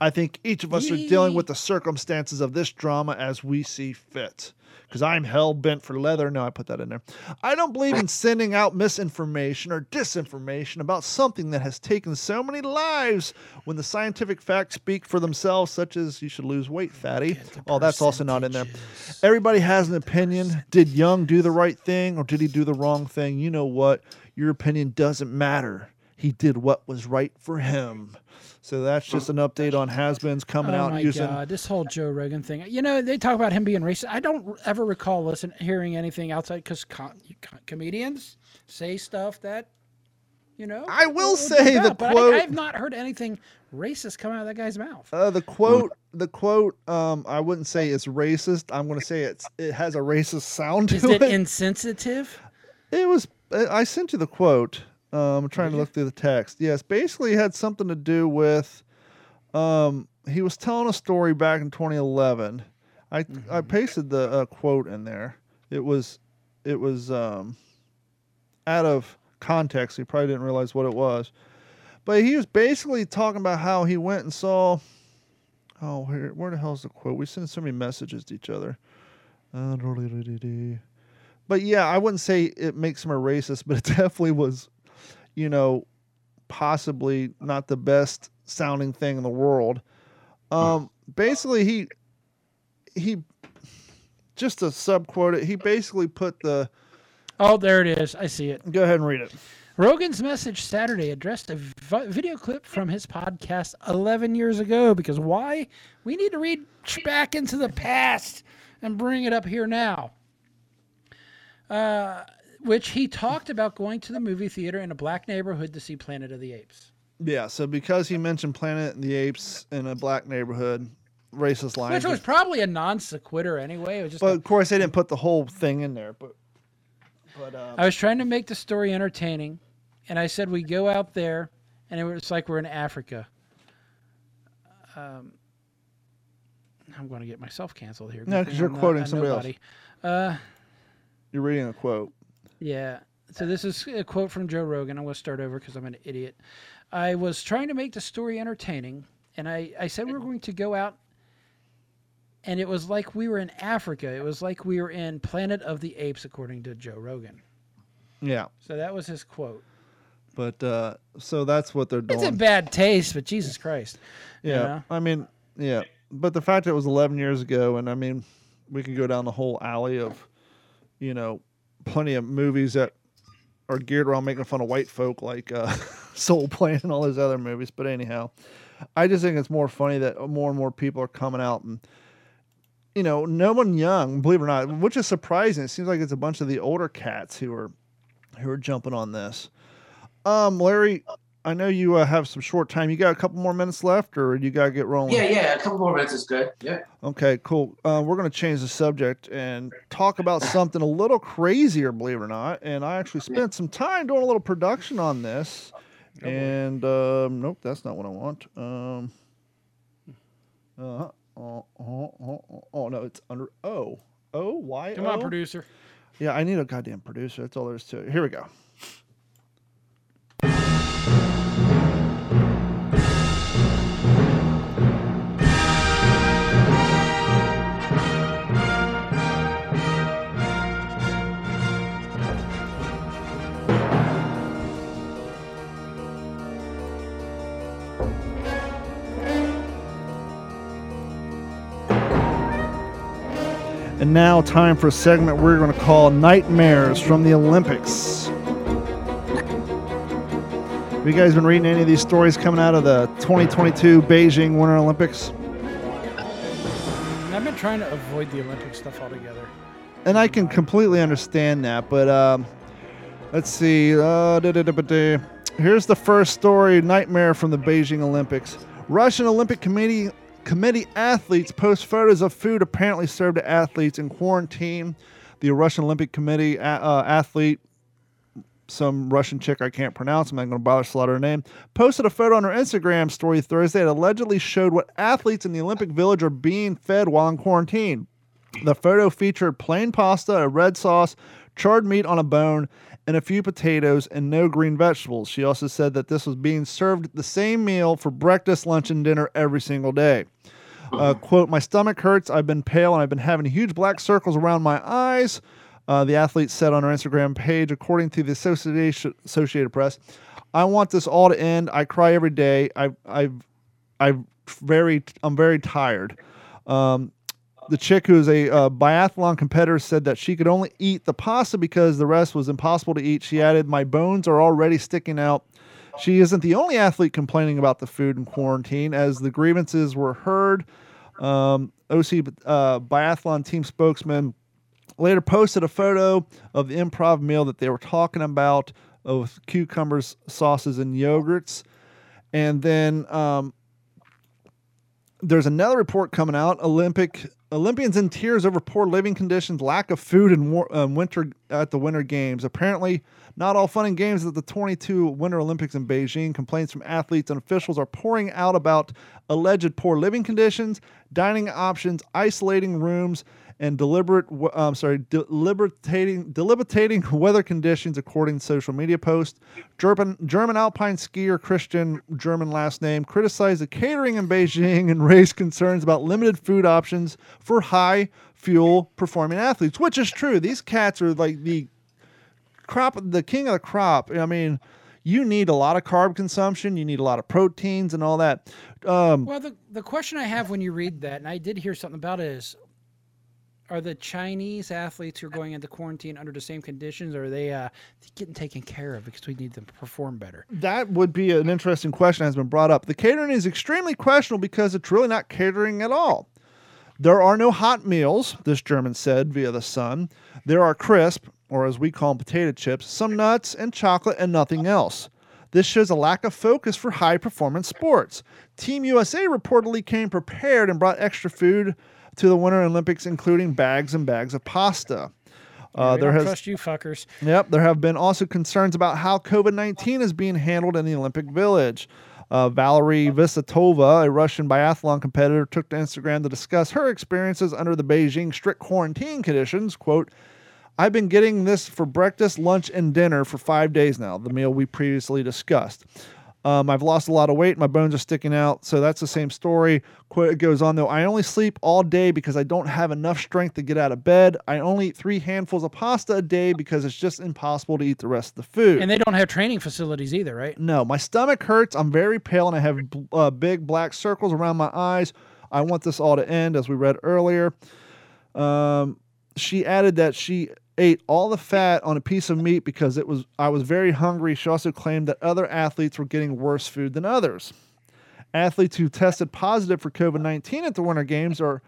I think each of us are dealing with the circumstances of this drama as we see fit. Because I'm hell bent for leather. No, I put that in there. I don't believe in sending out misinformation or disinformation about something that has taken so many lives when the scientific facts speak for themselves, such as you should lose weight, fatty. Oh, that's also not in there. Everybody has an opinion. Did Young do the right thing or did he do the wrong thing? You know what? Your opinion doesn't matter. He did what was right for him. So that's just an update on has-beens coming Oh out my using. god, this whole Joe Rogan thing. You know, they talk about him being racist. I don't ever recall listen hearing anything outside because com- com- comedians say stuff that, you know. I will say do the quote- I, I've not heard anything racist come out of that guy's mouth. Uh, the quote, the quote. Um, I wouldn't say it's racist. I'm going to say it's it has a racist sound to Is it it. insensitive? It was. I sent you the quote. Um, I'm trying to look through the text. Yes, basically it had something to do with. Um, he was telling a story back in 2011. I I Mm-hmm. pasted the uh, quote in there. It was, it was um, out of context. He probably didn't realize what it was, but he was basically talking about how he went and saw. Oh, where where the hell's the quote? We send so many messages to each other. Uh, but yeah, I wouldn't say it makes him a racist, but it definitely was, you know, possibly not the best sounding thing in the world. Um, basically, he he just to subquote it, he basically put the. Oh, there it is. I see it. Go ahead and read it. Rogan's message Saturday addressed a vi- video clip from his podcast 11 years ago because why? We need to reach back into the past and bring it up here now. Uh, which he talked about going to the movie theater in a black neighborhood to see Planet of the Apes. Yeah, so because he mentioned Planet of the Apes in a black neighborhood, racist line. Which was probably a non sequitur anyway. It was just but of course, they didn't put the whole thing in there. But but um, I was trying to make the story entertaining, and I said we go out there, and it was like we're in Africa. Um, I'm going to get myself canceled here. No, because you're I'm quoting a somebody else. Uh, you're reading a quote. Yeah. So this is a quote from Joe Rogan. I'm going to start over because I'm an idiot. I was trying to make the story entertaining, and I, I said we were going to go out, and it was like we were in Africa. It was like we were in Planet of the Apes, according to Joe Rogan. Yeah, So that was his quote. but uh, so that's what they're doing. It's in bad taste, but Jesus Christ. you Yeah, know? I mean, yeah, but the fact that it was 11 years ago, and I mean, we can go down the whole alley of, you know, plenty of movies that are geared around making fun of white folk, like uh, Soul Plane and all those other movies. But anyhow, I just think it's more funny that more and more people are coming out and. You know, no one young, believe it or not, which is surprising. It seems like it's a bunch of the older cats who are, who are jumping on this. Um, Larry, I know you uh, have some short time. You got a couple more minutes left, or you got to get rolling? Yeah, yeah. A couple more minutes is good. Yeah. Okay, cool. Uh, we're going to change the subject and talk about something a little crazier, believe it or not. And I actually spent some time doing a little production on this. And um, nope, that's not what I want. Um, uh, oh, oh, oh, oh, oh, no, it's under O. O Y. Come on, O? producer. Yeah, I need a goddamn producer. That's all there is to it. Here we go. And now, time for a segment we're going to call Nightmares from the Olympics. Have you guys been reading any of these stories coming out of the 2022 Beijing Winter Olympics? I've been trying to avoid the Olympic stuff altogether. And I can completely understand that, but um, let's see. Uh. Here's the first story Nightmare from the Beijing Olympics. Russian Olympic Committee committee athletes post photos of food apparently served to athletes in quarantine. The Russian Olympic Committee uh, athlete, some Russian chick I can't pronounce, I'm not going to bother slaughter her name, posted a photo on her Instagram story Thursday that allegedly showed what athletes in the Olympic Village are being fed while in quarantine. The photo featured plain pasta, a red sauce, charred meat on a bone, and a few potatoes and no green vegetables. She also said that this was being served the same meal for breakfast, lunch, and dinner every single day. Uh, quote, my stomach hurts. I've been pale and I've been having huge black circles around my eyes. Uh, the athlete said on her Instagram page, according to the Association, Associated Press, I want this all to end. I cry every day. I, I, I very, I'm very tired. Um, the chick who's a uh, biathlon competitor said that she could only eat the pasta because the rest was impossible to eat. She added, "My bones are already sticking out." She isn't the only athlete complaining about the food in quarantine, as the grievances were heard. Um, OC uh, biathlon team spokesman later posted a photo of the improv meal that they were talking about of cucumbers, sauces, and yogurts. And then um, there's another report coming out. Olympic Olympians in tears over poor living conditions, lack of food, and war, um, winter at the Winter Games. Apparently, not all fun and games at the 22 Winter Olympics in Beijing. Complaints from athletes and officials are pouring out about alleged poor living conditions, dining options, isolating rooms, and deliberate, um, sorry, deliberating, deliberating weather conditions, according to social media posts. German, German alpine skier Christian, German last name, criticized the catering in Beijing and raised concerns about limited food options for high fuel performing athletes, which is true. These cats are like the crop, the king of the crop. I mean, you need a lot of carb consumption, you need a lot of proteins and all that. Um, Well, the the question I have when you read that, and I did hear something about it, is are the Chinese athletes who are going into quarantine under the same conditions, or are they uh, getting taken care of because we need them to perform better? that would be an interesting question that has been brought up. The catering is extremely questionable because it's really not catering at all. There are no hot meals, this German said via the Sun. There are crisp, or as we call them, potato chips, some nuts and chocolate, and nothing else. This shows a lack of focus for high performance sports. Team USA reportedly came prepared and brought extra food to the Winter Olympics, including bags and bags of pasta. Uh, there don't has trust you fuckers. Yep, there have been also concerns about how COVID 19 is being handled in the Olympic Village. Uh, Valerie Visatova, a Russian biathlon competitor, took to Instagram to discuss her experiences under the Beijing strict quarantine conditions. Quote, I've been getting this for breakfast, lunch, and dinner for five days now, the meal we previously discussed. Um, I've lost a lot of weight. My bones are sticking out. So that's the same story. Quote, it goes on though. I only sleep all day because I don't have enough strength to get out of bed. I only eat three handfuls of pasta a day because it's just impossible to eat the rest of the food. And they don't have training facilities either, right? no, my stomach hurts. I'm very pale and I have uh, big black circles around my eyes. I want this all to end, as we read earlier. Um, she added that she ate all the fat on a piece of meat because it was I was very hungry. She also claimed that other athletes were getting worse food than others. Athletes who tested positive for COVID nineteen at the Winter Games are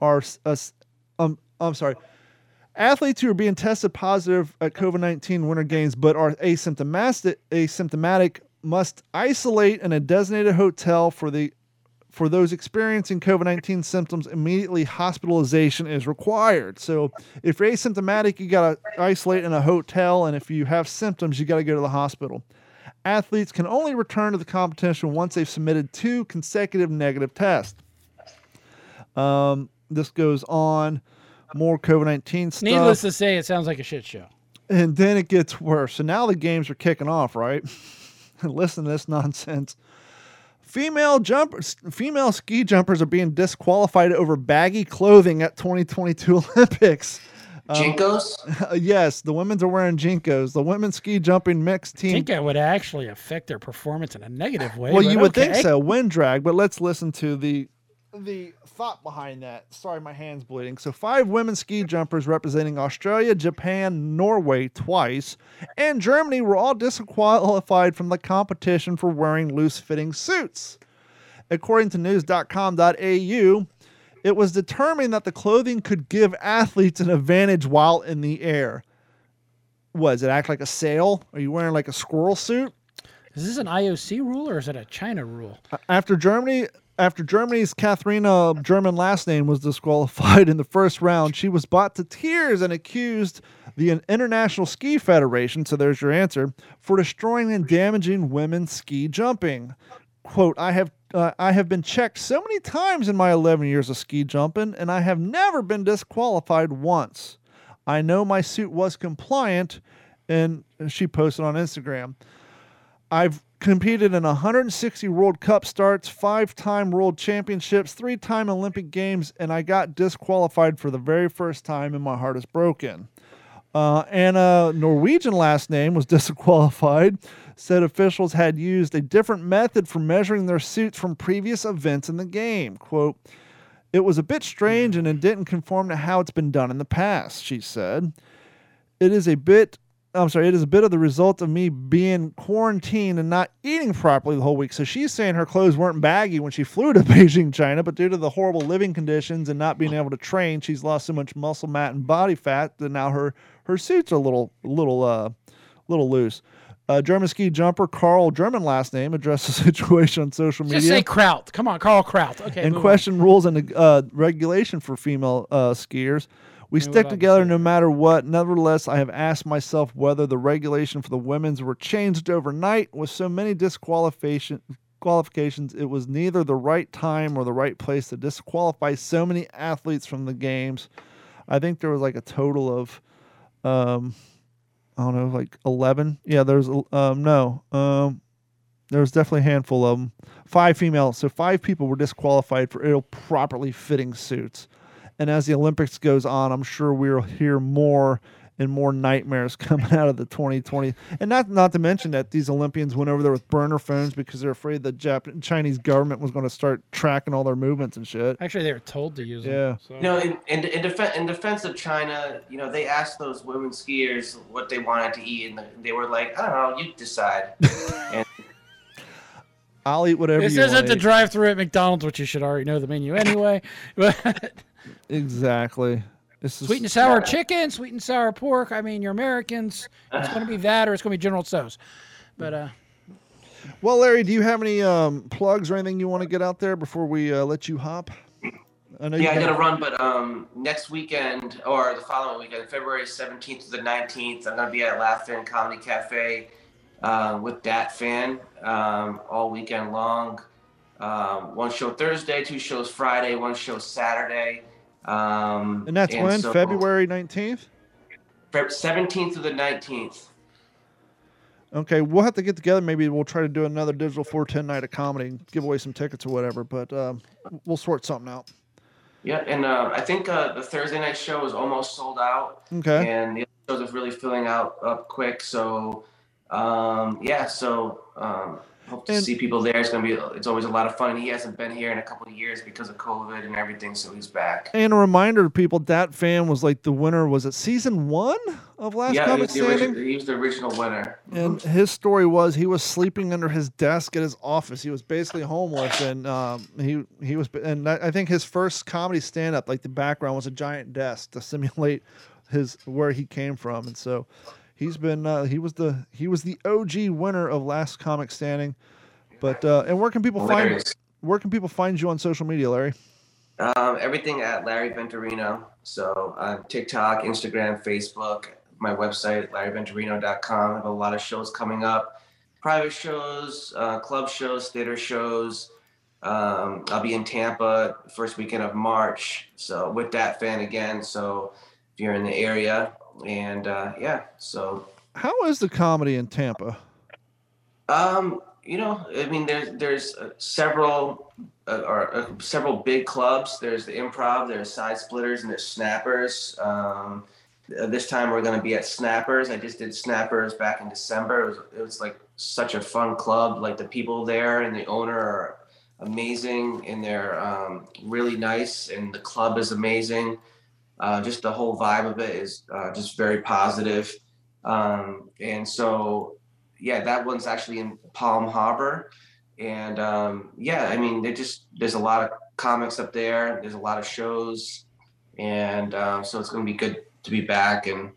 are uh, um I'm sorry. Athletes who are being tested positive at COVID 19 Winter Games but are asymptomatic, asymptomatic must isolate in a designated hotel for the for those experiencing COVID 19 symptoms, immediately hospitalization is required. So, if you're asymptomatic, you got to isolate in a hotel, and if you have symptoms, you got to go to the hospital. Athletes can only return to the competition once they've submitted two consecutive negative tests. Um, this goes on. More COVID 19 stuff. Needless to say, it sounds like a shit show. And then it gets worse. So now the games are kicking off, right? Listen to this nonsense. Female jumpers, female ski jumpers are being disqualified over baggy clothing at 2022 Olympics. Um, JNCOs? yes, the women's are wearing JNCOs. The women's ski jumping mixed team. I team. think that would actually affect their performance in a negative way. well, you would think so. Wind drag, but let's listen to the the thought behind that. Sorry, my hand's bleeding. So, five women ski jumpers representing Australia, Japan, Norway twice, and Germany were all disqualified from the competition for wearing loose fitting suits. According to news.com.au, it was determined that the clothing could give athletes an advantage while in the air. Was it act like a sail? Are you wearing like a squirrel suit? Is this an IOC rule or is it a China rule? after Germany after Germany's Katharina German last name was disqualified in the first round, she was brought to tears and accused the International Ski Federation, so there's your answer, for destroying and damaging women's ski jumping. Quote, I have uh, I have been checked so many times in my 11 years of ski jumping and I have never been disqualified once. I know my suit was compliant and she posted on Instagram. I've competed in 160 World Cup starts, five time World Championships, three time Olympic Games, and I got disqualified for the very first time, and my heart is broken. Uh, Anna Norwegian last name was disqualified. Said officials had used a different method for measuring their suits from previous events in the game. Quote, it was a bit strange and it didn't conform to how it's been done in the past, she said. It is a bit I'm sorry, it is a bit of the result of me being quarantined and not eating properly the whole week. So she's saying her clothes weren't baggy when she flew to Beijing, China, but due to the horrible living conditions and not being able to train, she's lost so much muscle mass and body fat that now her her suits are a little little uh little loose. Uh, German ski jumper Carl, German last name, addressed the situation on social media. Just say Kraut. Come on, Carl Kraut. Okay. and question rules and uh, regulation for female uh, skiers. We stick together no matter what. Nevertheless, I have asked myself whether the regulation for the women's were changed overnight. With so many disqualification qualifications, it was neither the right time or the right place to disqualify so many athletes from the games. I think there was like a total of, um, I don't know, like eleven. Yeah, there's um no um. There was definitely a handful of them. Five female, so five people were disqualified for ill properly fitting suits. And as the Olympics goes on, I'm sure we'll hear more and more nightmares coming out of the 2020. And not not to mention that these Olympians went over there with burner phones because they're afraid the Jap- Chinese government was going to start tracking all their movements and shit. Actually, they were told to use them. Yeah. So. You know, in, in, in, defen in defense of China, you know, they asked those women skiers what they wanted to eat, and they were like, I don't know, you decide. and I'll eat whatever this you isn't the drive-through at McDonald's, which you should already know the menu anyway. But exactly. This is, sweet and sour chicken, sweet and sour pork. I mean, you're Americans. It's going to be that, or it's going to be General Tso's. But uh, Well, Larry, do you have any um, plugs or anything you want to get out there before we uh, let you hop? I know you yeah, I got- got to run, but um, next weekend or the following weekend, February 17th to the 19th, I'm going to be at Laughing Comedy Cafe uh, with Dat Phan um, all weekend long. Um, one show Thursday, two shows Friday, one show Saturday. Um, And that's when? so- February 19th? 17th to the 19th. Okay, we'll have to get together. Maybe we'll try to do another Digital 410 night of comedy and give away some tickets or whatever, but um, we'll sort something out. Yeah, and uh, I think uh, the Thursday night show is almost sold out. Okay. and the other shows are really filling out up quick. So, um, yeah, so um, hope to And- see people there. It's gonna be it's always a lot of fun. He hasn't been here in a couple of years because of COVID and everything, so he's back. And a reminder to people, Dat Phan was like the winner. Was it season one of Last yeah, Comic was, the Standing? he was the original winner. And his story was he was sleeping under his desk at his office. He was basically homeless, and um, he he was. And I I think his first comedy stand up, like the background, was a giant desk to simulate his where he came from, and so he's been uh, he was the he was the OG winner of Last Comic Standing. But uh, and where can people find where can people find you on social media, Larry? Um, everything at Larry Venturino. So uh, TikTok, Instagram, Facebook, my website, larryventurino.com. I have a lot of shows coming up private shows, uh, club shows, theater shows. Um, I'll be in Tampa first weekend of March. So with Dat Phan again. So if you're in the area, and uh, yeah, so How is the comedy in Tampa? um, you know, I mean, there's there's uh, several uh, or uh, several big clubs. There's the Improv, there's Side Splitters, and there's Snappers. Um, uh, this time we're going to be at Snappers. I just did Snappers back in December. It was it was like such a fun club. Like the people there and the owner are amazing, and they're um, really nice, and the club is amazing. Uh, just the whole vibe of it is uh, just very positive. Um, and so yeah, that one's actually in Palm Harbor, and um, yeah, I mean, they just there's a lot of comics up there. There's a lot of shows, and um, so it's going to be good to be back. And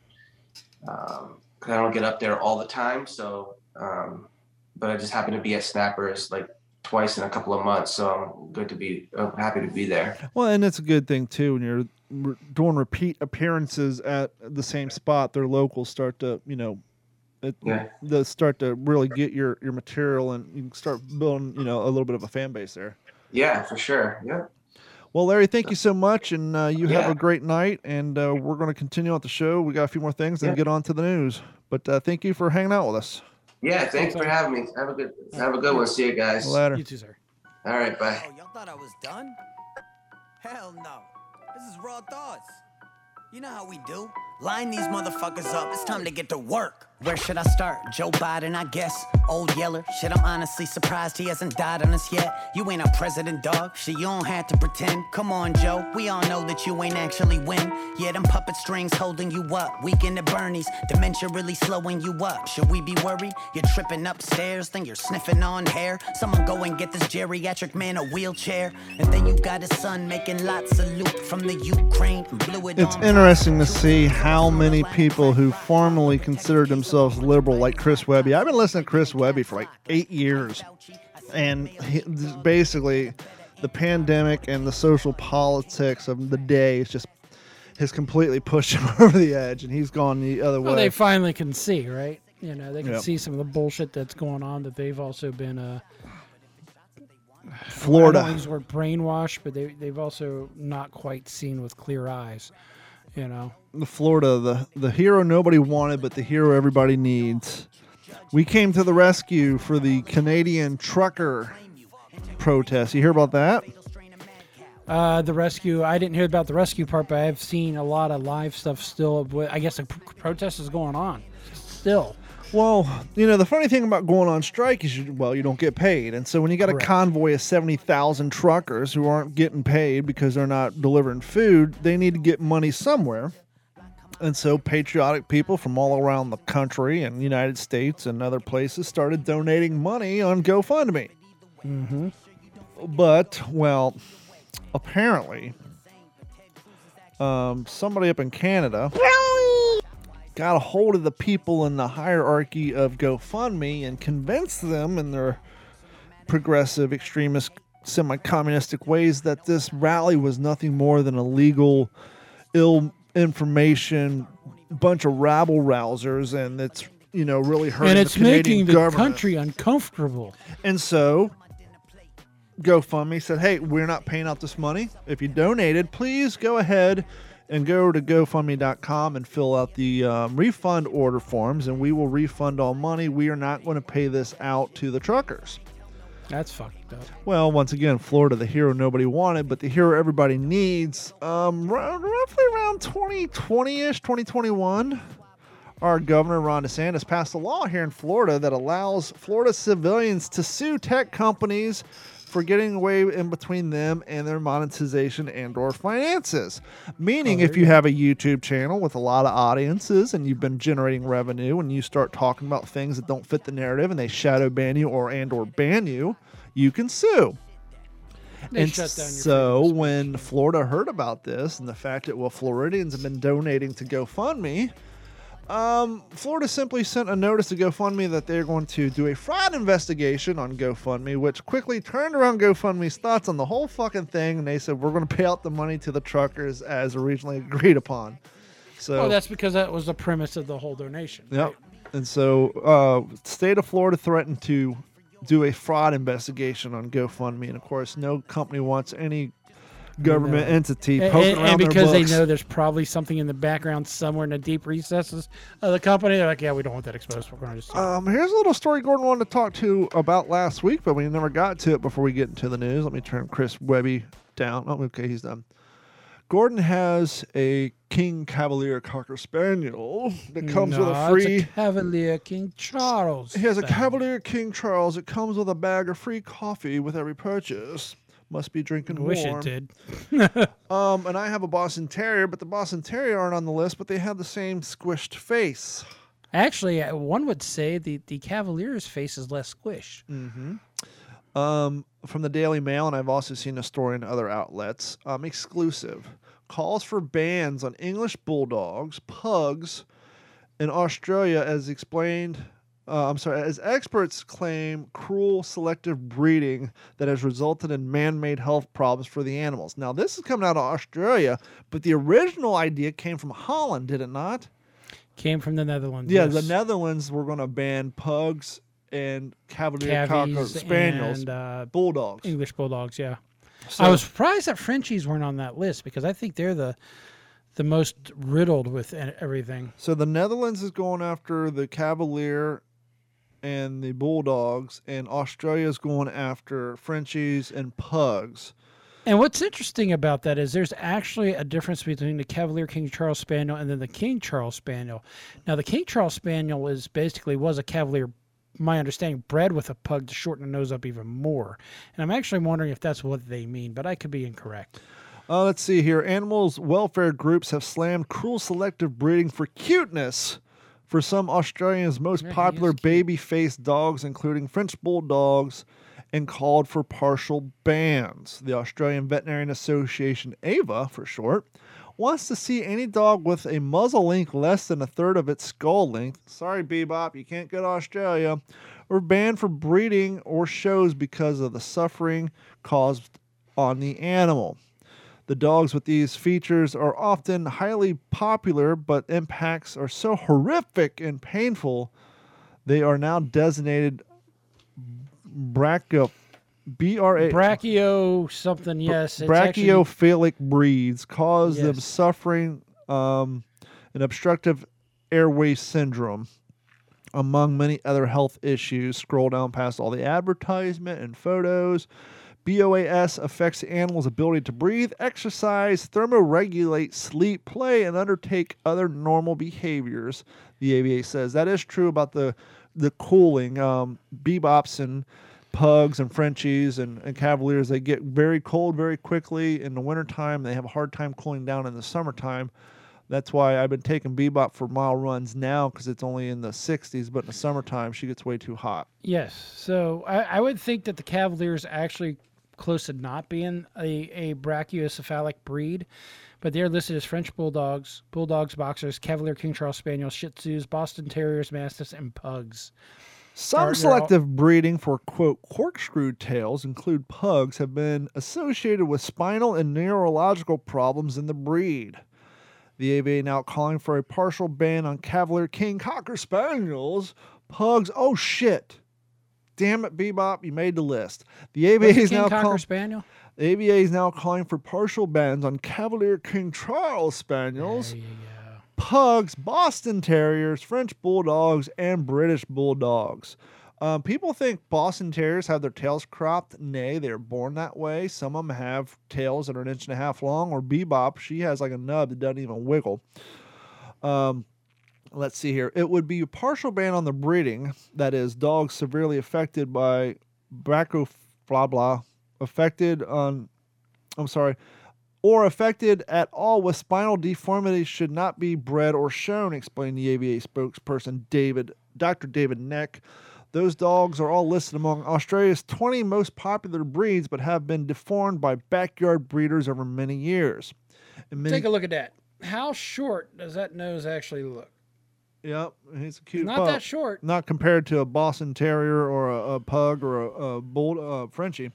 um, I don't get up there all the time, so um, but I just happen to be at Snappers like twice in a couple of months, so I'm good to be I'm happy to be there. Well, and it's a good thing too when you're re- doing repeat appearances at the same spot. Their locals start to, you know, it, Yeah. they start to really get your your material, and you can start building, you know, a little bit of a fan base there. Yeah, for sure. Yeah. Well, Larry, thank you so much, and uh, you have a great night. And uh, we're going to continue on the show. We got a few more things, and Yeah. get on to the news. But uh, thank you for hanging out with us. Yeah, thanks for having me. Have a good have a good one. See you guys. Later. you too, sir. All right, bye. Oh, y'all thought I was done? Hell no. This is raw thoughts. You know how we do. Line these motherfuckers up. It's time to get to work. Where should I start? Joe Biden, I guess. Old Yeller. Shit, I'm honestly surprised he hasn't died on us yet. You ain't a president, dog. Shit, you don't have to pretend. Come on, Joe. We all know that you ain't actually win. Yeah, them puppet strings holding you up. Weekend at Bernie's. Dementia really slowing you up. Should we be worried? You're tripping upstairs, then you're sniffing on hair. Someone go and get this geriatric man a wheelchair. And then you got his son making lots of loot from the Ukraine. it It's interesting to see how many people who formerly considered themselves liberal, like Chris Webby. I've been listening to Chris Webby for like eight years, and he, basically, the pandemic and the social politics of the day is just has completely pushed him over the edge, and he's gone the other Well, way. they finally can see, right? You know, they can Yep. see some of the bullshit that's going on. That they've also been, uh, I don't Florida. to use the word brainwashed, but they they've also not quite seen with clear eyes. You know, the Florida, the the hero nobody wanted, but the hero everybody needs. We came to the rescue for the Canadian trucker protest. You hear about that? Uh, the rescue. I didn't hear about the rescue part, but I've seen a lot of live stuff still. I guess the pr- protest is going on still. Well, you know, the funny thing about going on strike is, you, well, you don't get paid. And so when you got Correct. a convoy of 70,000 truckers who aren't getting paid because they're not delivering food, they need to get money somewhere. And so patriotic people from all around the country and United States and other places started donating money on GoFundMe. Mm-hmm. But, well, apparently, um, somebody up in Canada got a hold of the people in the hierarchy of GoFundMe and convinced them in their progressive, extremist, semi communistic ways that this rally was nothing more than a legal, ill information, bunch of rabble rousers, and it's, you know, really hurting and it's the making the government. country uncomfortable. And so GoFundMe said, hey, we're not paying out this money. If you donated, please go ahead and go to GoFundMe.com and fill out the um, refund order forms, and we will refund all money. We are not going to pay this out to the truckers. That's fucked up. Well, once again, Florida, the hero nobody wanted, but the hero everybody needs. Um, r- roughly around 2020 ish, 2021, our governor, Ron DeSantis, passed a law here in Florida that allows Florida civilians to sue tech companies for getting away in between them and their monetization and or finances. Meaning oh, if you have a youtube channel with a lot of audiences and you've been generating revenue and you start talking about things that don't fit the narrative and they shadow ban you or and or ban you you can sue. They and shut down your so when Florida heard about this and the fact that well Floridians have been donating to GoFundMe, um, Florida simply sent a notice to GoFundMe that they're going to do a fraud investigation on GoFundMe, which quickly turned around GoFundMe's thoughts on the whole fucking thing, and they said we're going to pay out the money to the truckers as originally agreed upon. So Oh, that's because that was the premise of the whole donation. Yep. right? And so, uh, state of Florida threatened to do a fraud investigation on GoFundMe, and of course, no company wants any government No. entity And, poking and- around and their because they know there's probably something in the background somewhere in the deep recesses of the company, they're like, "Yeah, we don't want that exposed. We're going to just." Um, here's a little story Gordon wanted to talk to about last week, but we never got to it before we get into the news. Let me turn Chris Webby down. Oh, okay, he's done. Gordon has a King Cavalier Cocker Spaniel that comes with a free. It's a Cavalier King Charles. He has a Cavalier King Charles. It comes with a bag of free coffee with every purchase. Must be drinking I wish warm. it did. Um, and I have a Boston Terrier, but the Boston Terrier aren't on the list, but they have the same squished face. Actually, uh, one would say the the Cavalier's face is less squish. Um, from the Daily Mail, and I've also seen a story in other outlets. Um, exclusive calls for bans on English bulldogs, pugs, in Australia, as explained. Uh, I'm sorry, as experts claim cruel selective breeding that has resulted in man made health problems for the animals. Now, this is coming out of Australia, but the original idea came from Holland, did it not? Came from the Netherlands. Yeah, yes. the Netherlands were going to ban pugs and Cavalier Cocker Spaniels, and uh, bulldogs. English bulldogs. Yeah, So- I was surprised that Frenchies weren't on that list because I think they're the the most riddled with everything. So the Netherlands is going after the Cavalier and the Bulldogs, and Australia is going after Frenchies and Pugs. And what's interesting about that is there's actually a difference between the Cavalier King Charles Spaniel and then the King Charles Spaniel. Now, the King Charles Spaniel is basically was a Cavalier, my understanding, bred with a pug to shorten the nose up even more. And I'm actually wondering if that's what they mean, but I could be incorrect. Uh, let's see here. Animals welfare groups have slammed cruel selective breeding for cuteness for some Australians' most Yeah, popular baby faced dogs, including French Bulldogs, and called for partial bans. The Australian Veterinarian Association, AVA for short, wants to see any dog with a muzzle length less than a third of its skull length. Sorry, Bebop, you can't go to Australia. Or banned for breeding or shows because of the suffering caused on the animal. The dogs with these features are often highly popular, but impacts are so horrific and painful, they are now designated brachio, B R A Brachio something, yes. it's actually- brachiophilic breeds cause them suffering um, an obstructive airway syndrome, among many other health issues. Scroll down past all the advertisement and photos. BOAS affects the animal's ability to breathe, exercise, thermoregulate, sleep, play, and undertake other normal behaviors. The ABA says that is true about the the cooling. Um, bebops and pugs and Frenchies and, and Cavaliers, they get very cold very quickly in the wintertime. They have a hard time cooling down in the summertime. That's why I've been taking Bebop for mile runs now because it's only in the 60s, but in the summertime she gets way too hot. Yes. So I, I would think that the Cavaliers actually close to not being a, a brachiocephalic breed, but they're listed as French Bulldogs, Bulldogs, Boxers, Cavalier King Charles Spaniels, Shih Tzus, Boston Terriers, Mastiffs, and Pugs. Some Are- they're all- selective breeding for quote corkscrew tails include pugs have been associated with spinal and neurological problems in the breed. The ABA now calling for a partial ban on Cavalier King Cocker Spaniels, pugs. Oh shit! Damn it, Bebop, you made the list. The AVA is now calling. Spaniel? The AVA is now calling for partial bans on Cavalier King Charles Spaniels, There you go. pugs, Boston Terriers, French Bulldogs, and British Bulldogs. Um, people think Boston Terriers have their tails cropped. Nay, they're born that way. Some of them have tails that are an inch and a half long. Or Bebop, she has like a nub that doesn't even wiggle. Um, let's see here. It would be a partial ban on the breeding. That is, dogs severely affected by bracco blah blah affected on. I'm sorry, or affected at all with spinal deformity should not be bred or shown, explained the AVA spokesperson David Dr. David Neck. Those dogs are all listed among Australia's 20 most popular breeds, but have been deformed by backyard breeders over many years. Many, Take a look at that. How short does that nose actually look? Yep, he's a cute. Not pup. that short. Not compared to a Boston Terrier or a, a pug or a, a bull uh, Frenchie.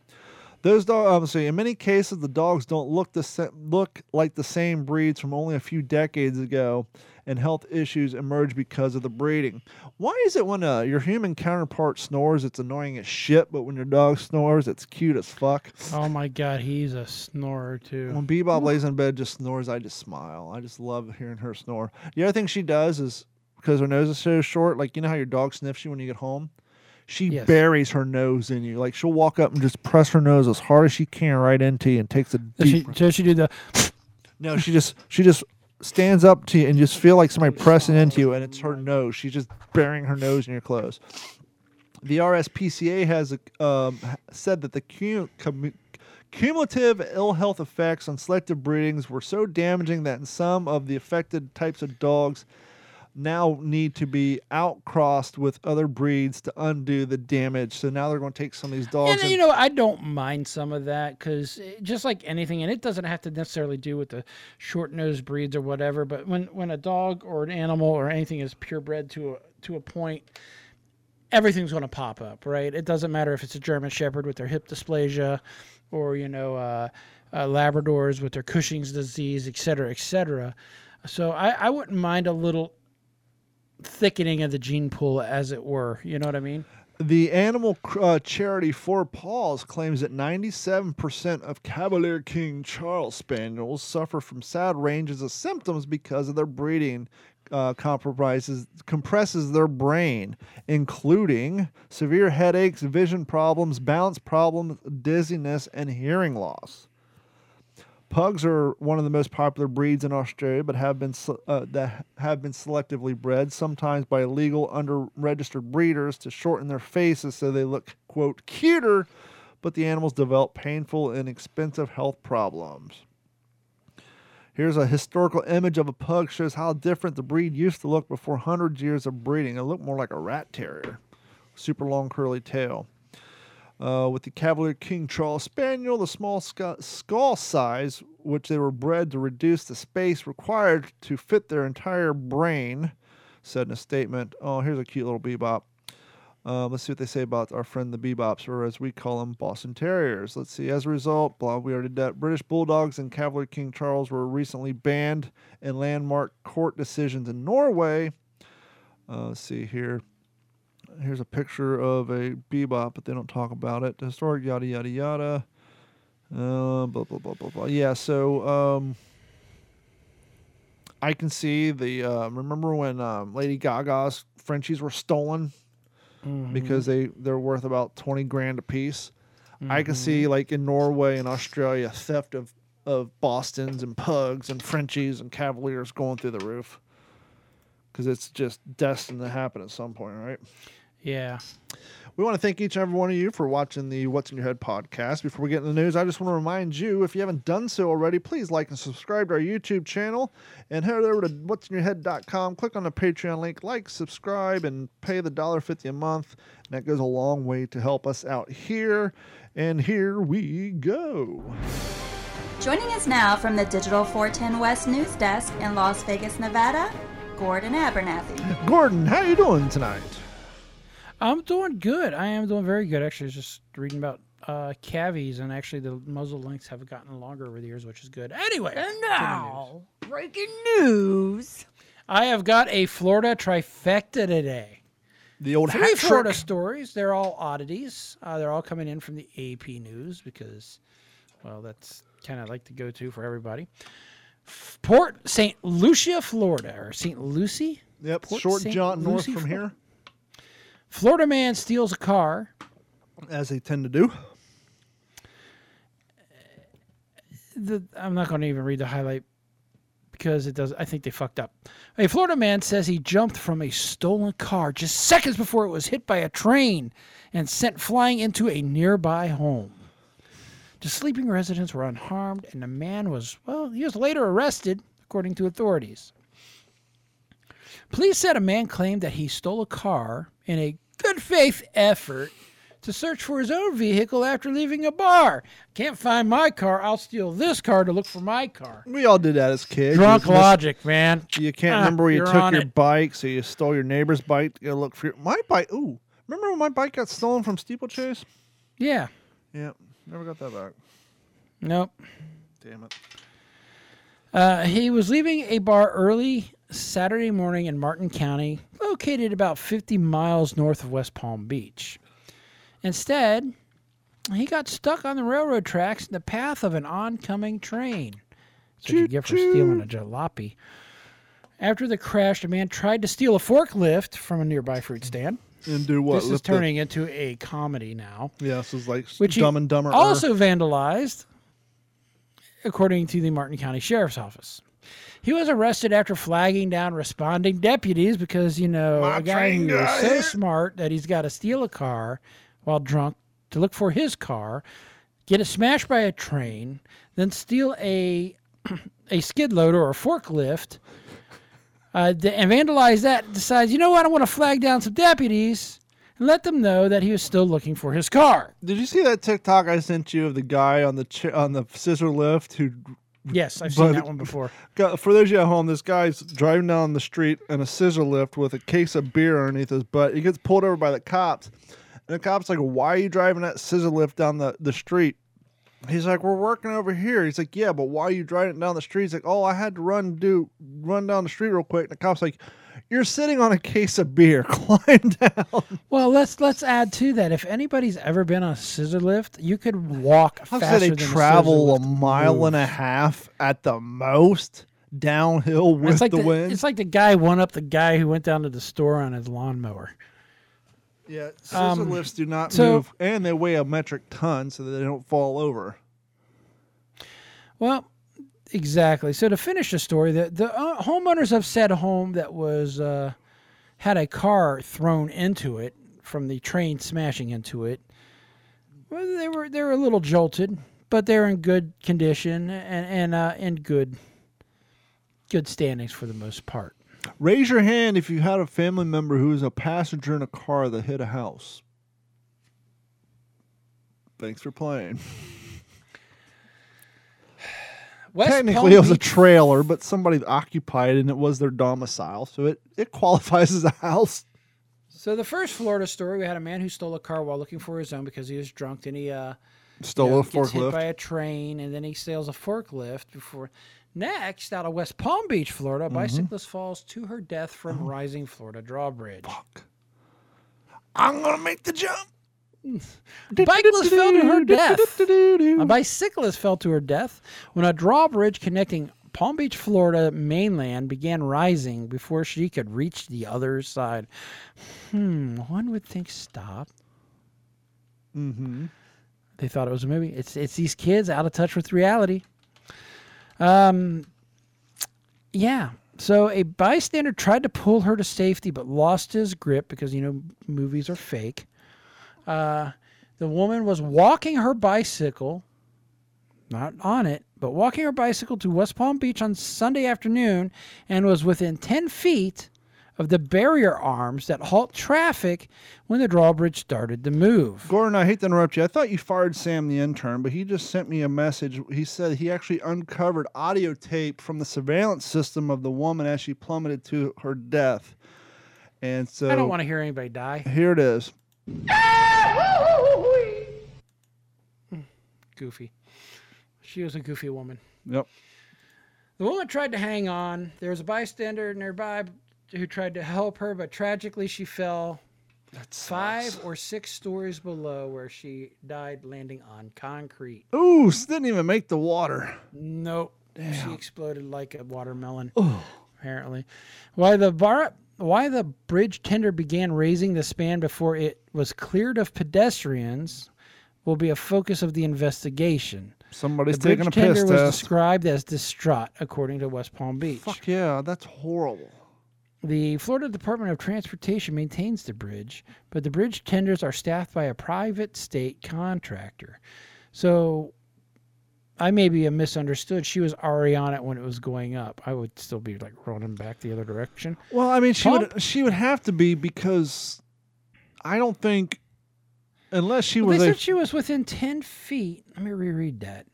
Those dogs, obviously, in many cases, the dogs don't look the sa- look like the same breeds from only a few decades ago, and health issues emerge because of the breeding. Why is it when uh, your human counterpart snores, it's annoying as shit, but when your dog snores, it's cute as fuck? Oh my God, he's a snorer too. When Bebop lays in bed, just snores, I just smile. I just love hearing her snore. The other thing she does is because her nose is so short, like you know how your dog sniffs you when you get home. She Yes. buries her nose in you. Like she'll walk up and just press her nose as hard as she can right into you and takes a Does she, deep. does she do the? no, she just she just stands up to you and just feel like somebody pressing into you, and it's her nose. She's just burying her nose in your clothes. The RSPCA has um, said that the cum- cum- cumulative ill health effects on selective breedings were so damaging that in some of the affected types of dogs now need to be outcrossed with other breeds to undo the damage. So now they're going to take some of these dogs. And and- you know, I don't mind some of that because just like anything, and it doesn't have to necessarily do with the short nosed breeds or whatever. But when when a dog or an animal or anything is purebred to a to a point, everything's going to pop up, right? It doesn't matter if it's a German Shepherd with their hip dysplasia, or you know, uh, uh, Labradors with their Cushing's disease, et cetera, et cetera. So I, I wouldn't mind a little thickening of the gene pool, as it were. You know what I mean? The animal uh, charity Four Paws claims that 97% of Cavalier King Charles Spaniels suffer from sad ranges of symptoms because of their breeding uh, compromises compresses their brain, including severe headaches, vision problems, balance problems, dizziness, and hearing loss. Pugs are one of the most popular breeds in Australia, but have been uh, that have been selectively bred, sometimes by illegal, under-registered breeders to shorten their faces so they look quote cuter, but the animals develop painful and expensive health problems. Here's a historical image of a pug shows how different the breed used to look before hundreds years of breeding. It looked more like a rat terrier, super long curly tail. Uh, with the Cavalier King Charles Spaniel, the small scu- skull size, which they were bred to reduce the space required to fit their entire brain, said in a statement. Oh, here's a cute little bebop. Um, let's see what they say about our friend the Bebops, or as we call them, Boston Terriers. Let's see. As a result, blah, we already did that. British Bulldogs and Cavalier King Charles were recently banned in landmark court decisions in Norway. Uh, let's see here. Here's a picture of a bebop, but they don't talk about it. Historic, yada yada yada. Uh, blah blah blah blah blah. Yeah, so um, I can see the. Uh, remember when um, Lady Gaga's Frenchies were stolen because they they're worth about twenty grand a piece. I can see like in Norway and Australia theft of of Boston's and Pugs and Frenchies and Cavaliers going through the roof because it's just destined to happen at some point, right? Yeah. We want to thank each and every one of you for watching the What's in Your Head podcast. Before we get into the news, I just want to remind you if you haven't done so already, please like and subscribe to our YouTube channel and head over to what'sinyourhead.com. Click on the Patreon link, like, subscribe, and pay the $1.50 a month. And that goes a long way to help us out here. And here we go. Joining us now from the Digital 410 West News Desk in Las Vegas, Nevada, Gordon Abernathy. Gordon, how are you doing tonight? I'm doing good. I am doing very good. Actually, I was just reading about uh, cavies, and actually, the muzzle lengths have gotten longer over the years, which is good. Anyway, And to the news. now, breaking news. I have got a Florida trifecta today. The old Three hat Florida trick. stories. They're all oddities. Uh, they're all coming in from the AP News because, well, that's kind of like the go-to for everybody. Port St. Lucia, Florida, or St. Lucie, Yep, Port short St. jaunt north Lucie, from Florida. here, Florida man steals a car. as they tend to do. the, I'm not going to even read the highlight because it does. I think they fucked up. A Florida man says he jumped from a stolen car just seconds before it was hit by a train and sent flying into a nearby home. The sleeping residents were unharmed, and the man was well. He was later arrested, according to authorities. Police said a man claimed that he stole a car in a good faith effort to search for his own vehicle after leaving a bar. Can't find my car. I'll steal this car to look for my car. We all did that as kids. Drunk You logic, man. You can't Ah, remember where you took your it. bike, so you stole your neighbor's bike to look for your, my bike. Ooh, remember when my bike got stolen from Steeplechase? Yeah. Yeah, never got that back. Nope. Damn it. Uh, he was leaving a bar early Saturday morning in Martin County, located about 50 miles north of West Palm Beach. Instead, he got stuck on the railroad tracks in the path of an oncoming train. What you get for stealing a jalopy. After the crash, the man tried to steal a forklift from a nearby fruit stand. And do what? this is Lift the- turning into a comedy now. yeah, this is like Which Dumb and Dumber. Also vandalized, according to the Martin County Sheriff's Office. He was arrested after flagging down responding deputies because, you know, My a guy who is so smart that he's got to steal a car while drunk to look for his car, get it smashed by a train, then steal a a skid loader or a forklift, uh, and vandalize that. Decides, you know what? I want to flag down some deputies and let them know that he was still looking for his car. Did you see that TikTok I sent you of the guy on the ch- on the scissor lift who Yes, I've seen But- that one before. for those of you at home? This guy's driving down the street in a scissor lift with a case of beer underneath his butt. He gets pulled over by the cops, and the cops like, "Why are you driving that scissor lift down the the street?" He's like, "We're working over here." He's like, "Yeah, but why are you driving it down the street?" He's like, "Oh, I had to run do run down the street real quick." And the cop's like, "You're sitting on a case of beer. Climb down." Well, let's let's add to that. If anybody's ever been on a scissor lift, you could walk How faster say they than travel a, a mile move. and a half at the most downhill with It's like the, the, wind? it's like the guy one up the guy who went down to the store on his lawnmower. yeah, scissor um, lifts do not so- move, and they weigh a metric ton, so that they don't fall over. Well, exactly. So to finish the story, the the uh, homeowners of said home that was uh, had a car thrown into it from the train smashing into it. Well, they were they were a little jolted, but they're in good condition and and uh, in good good standings for the most part. Raise your hand if you had a family member who was a passenger in a car that hit a house. Thanks for playing. West Technically, Palm it was a Beach- trailer, but somebody occupied it and it was their domicile, so it, it qualifies as a house. So the first Florida story, we had a man who stole a car while looking for his own because he was drunk, and he uh, Stole you know, a gets hit by forklift. a train, and then he steals a forklift before. Next, out of West Palm Beach, Florida, a Mm-hmm. bicyclist falls to her death from rising Florida drawbridge. I'm gonna make the jump. Bicyclist fell to her death. A bicyclist fell to her death when a drawbridge connecting Palm Beach, Florida mainland began rising before she could reach the other side. Hmm, one would think stop. Mm-hmm. they thought it was a movie. It's it's these kids out of touch with reality. Um, yeah. So a bystander tried to pull her to safety, but lost his grip because you know movies are fake. Uh, the woman was walking her bicycle, not on it, but walking her bicycle to West Palm Beach on Sunday afternoon, and was within ten feet of the barrier arms that halt traffic when the drawbridge started to move. Gordon, I hate to interrupt you. I thought you fired Sam the intern, but he just sent me a message. He said he actually uncovered audio tape from the surveillance system of the woman as she plummeted to her death. And so I don't want to hear anybody die. here it is. Goofy. She was a goofy woman. Yep. The woman tried to hang on. There was a bystander nearby who tried to help her, but tragically she fell five or six stories below where she died landing on concrete. Ooh, s- didn't even make the water. Nope. She exploded like a watermelon. Apparently. Why the bar why the bridge tender began raising the span before it was cleared of pedestrians will be a focus of the investigation. Somebody's the bridge taking a tender piss was test. described as distraught, according to West Palm Beach. Fuck yeah, that's horrible. The Florida Department of Transportation maintains the bridge, but the bridge tenders are staffed by a private state contractor. So I maybe have misunderstood. She was already on it when it was going up. I would still be like running back the other direction. Well, I mean, she Pump? would she would have to be because I don't think unless she Well, was they a said she was within 10 feet. Let me reread that.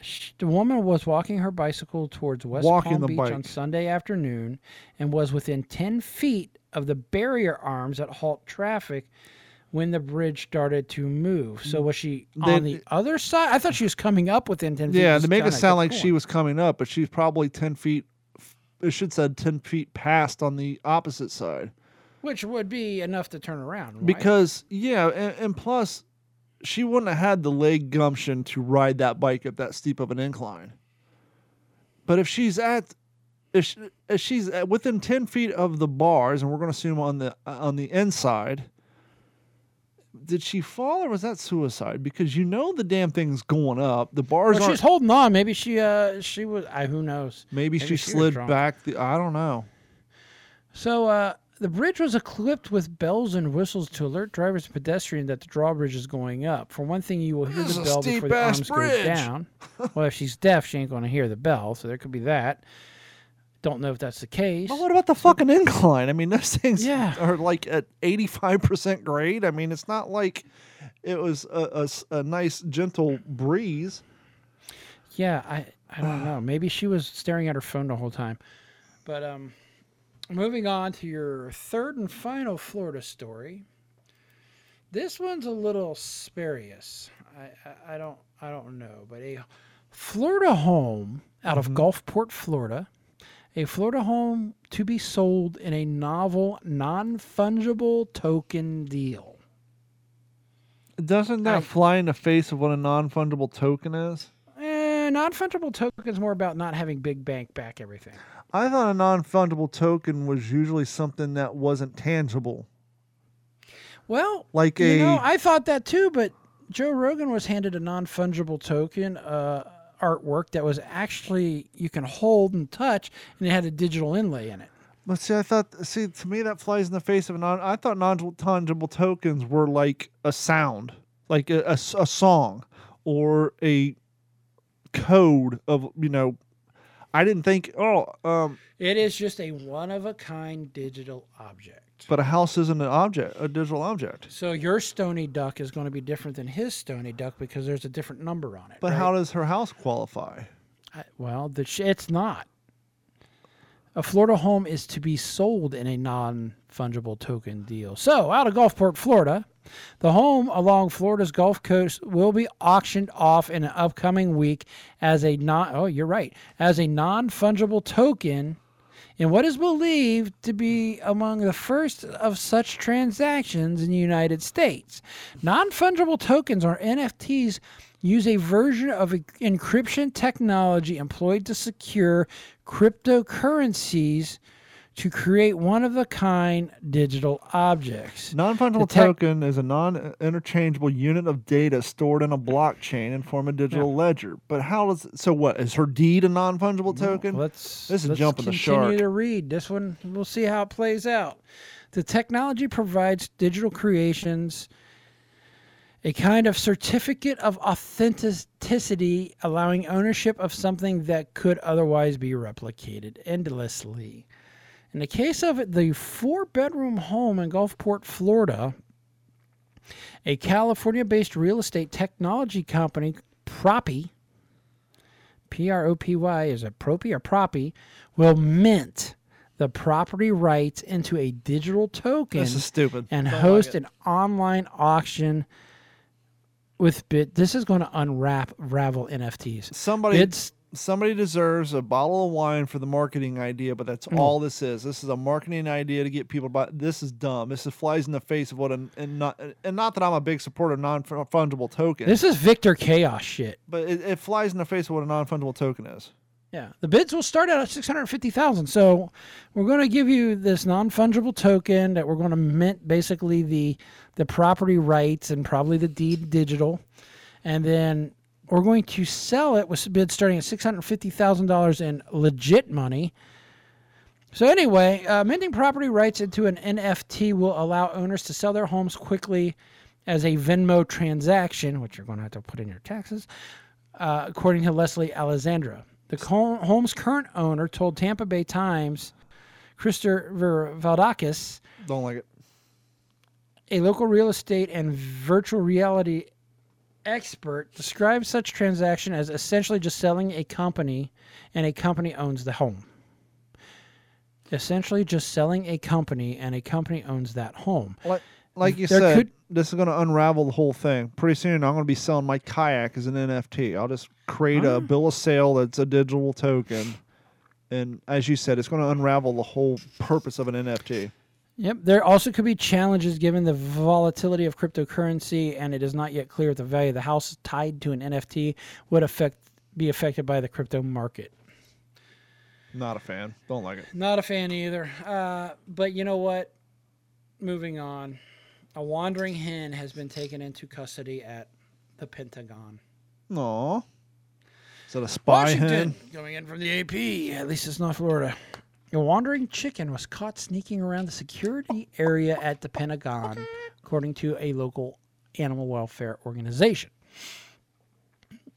Sh- The woman was walking her bicycle towards West Palm Beach on. Sunday afternoon and was within 10 feet of the barrier arms that halt traffic when the bridge started to move. So mm. was she They- on the other side? I thought she was coming up within 10 feet. yeah. To make it sound like she was coming up, but she's probably ten feet. It should said ten feet past on the opposite side. Which would be enough to turn around. right? Because yeah, and, and plus, she wouldn't have had the leg gumption to ride that bike up that steep of an incline. But if she's at, if, she, if she's at within ten feet of the bars, and we're going to assume on the uh, on the inside, did she fall or was that suicide? Because you know the damn thing's going up. The bars Well, aren't. she's holding on. Maybe she uh she was I who knows. maybe, maybe she she slid back. The I don't know. So uh, the bridge was equipped with bells and whistles to alert drivers and pedestrians that the drawbridge is going up. For one thing, you will hear This the bell before the arms bridge. go down. well, if she's deaf, she ain't going to hear the bell, so there could be that. Don't know if that's the case. But what about the fucking incline? I mean, those things Yeah. are like at 85% grade. I mean, it's not like it was a nice, gentle breeze. Yeah, I I don't know. Maybe she was staring at her phone the whole time. But um, moving on to your third and final Florida story. This one's a little spurious. I, I, I don't I don't know, but a Florida home out of Gulfport, Florida, a Florida home to be sold in a novel non-fungible token deal. Doesn't that I- fly in the face of what a non fungible token is? Eh, non-fungible token is more about not having big bank back everything. I thought a non fungible token was usually something that wasn't tangible. Well, Like you a- know, I thought that too, but Joe Rogan was handed a non fungible token uh, artwork that was actually you can hold and touch, and it had a digital inlay in it. But see, I thought, see, to me, that flies in the face of a non. I thought non tangible tokens were like a sound, like a a song or a code of, you know, I didn't think, oh, um, It is just a one of a kind digital object. But a house isn't an object, a digital object. So your Stony Duck is going to be different than his Stony Duck because there's a different number on it. But right? how does her house qualify? I- well, the sh- it's not. A Florida home is to be sold in a non fungible token deal. So, out of Gulfport, Florida, the home along Florida's Gulf Coast will be auctioned off in an upcoming week as a non oh, you're right, as a non fungible token in what is believed to be among the first of such transactions in the United States. Non fungible tokens, or NFTs, use a version of encryption technology employed to secure cryptocurrencies to create one of a kind digital objects. Non-fungible The tech- token is a non-interchangeable unit of data stored in a blockchain and form a digital ledger. But how does so? What is her deed a non-fungible token? Let's This is let's jumping the continue to read this one. We'll see how it plays out. The technology provides digital creations a kind of certificate of authenticity, allowing ownership of something that could otherwise be replicated endlessly. In the case of the four-bedroom home in Gulfport, Florida, a California-based real estate technology company, Propy, P R O P Y is it Propy or Propy will mint the property rights into a digital token This is stupid. and Don't host it. an online auction with bit. This is going to unwrap ravel NFTs. Somebody Bids somebody deserves a bottle of wine for the marketing idea, but that's Mm. all this is. This is a marketing idea to get people to buy. This is dumb. This is flies in the face of what an, and not and not that I'm a big supporter of non fungible tokens, this is Victor Chaos shit. but it, it flies in the face of what a non fungible token is. Yeah, the bids will start out at six hundred fifty thousand. So we're going to give you this non fungible token that we're going to mint basically the the property rights and probably the deed digital, and then we're going to sell it with bids starting at six hundred fifty thousand dollars in legit money. So anyway, uh, minting property rights into an NFT will allow owners to sell their homes quickly as a Venmo transaction, which you're going to have to put in your taxes uh, according to Leslie Alessandra. The home's current owner told Tampa Bay Times, Christopher Valdakis, Don't like it. a local real estate and virtual reality expert, describes such transaction as essentially just selling a company and a company owns the home. Essentially just selling a company and a company owns that home. Like like you There said, could- this is going to unravel the whole thing. Pretty soon, I'm going to be selling my kayak as an NFT. I'll just create a ah. bill of sale that's a digital token, and as you said, it's going to unravel the whole purpose of an NFT. Yep. There also could be challenges given the volatility of cryptocurrency, and it is not yet clear if the value of the house tied to an NFT would affect be affected by the crypto market. Not a fan. Don't like it. Not a fan either. Uh, but you know what? Moving on. A wandering hen has been taken into custody at the Pentagon. Aw. Is that a spy Washington, hen? coming in from the AP. At least it's not Florida. A wandering chicken was caught sneaking around the security area at the Pentagon, according to a local animal welfare organization.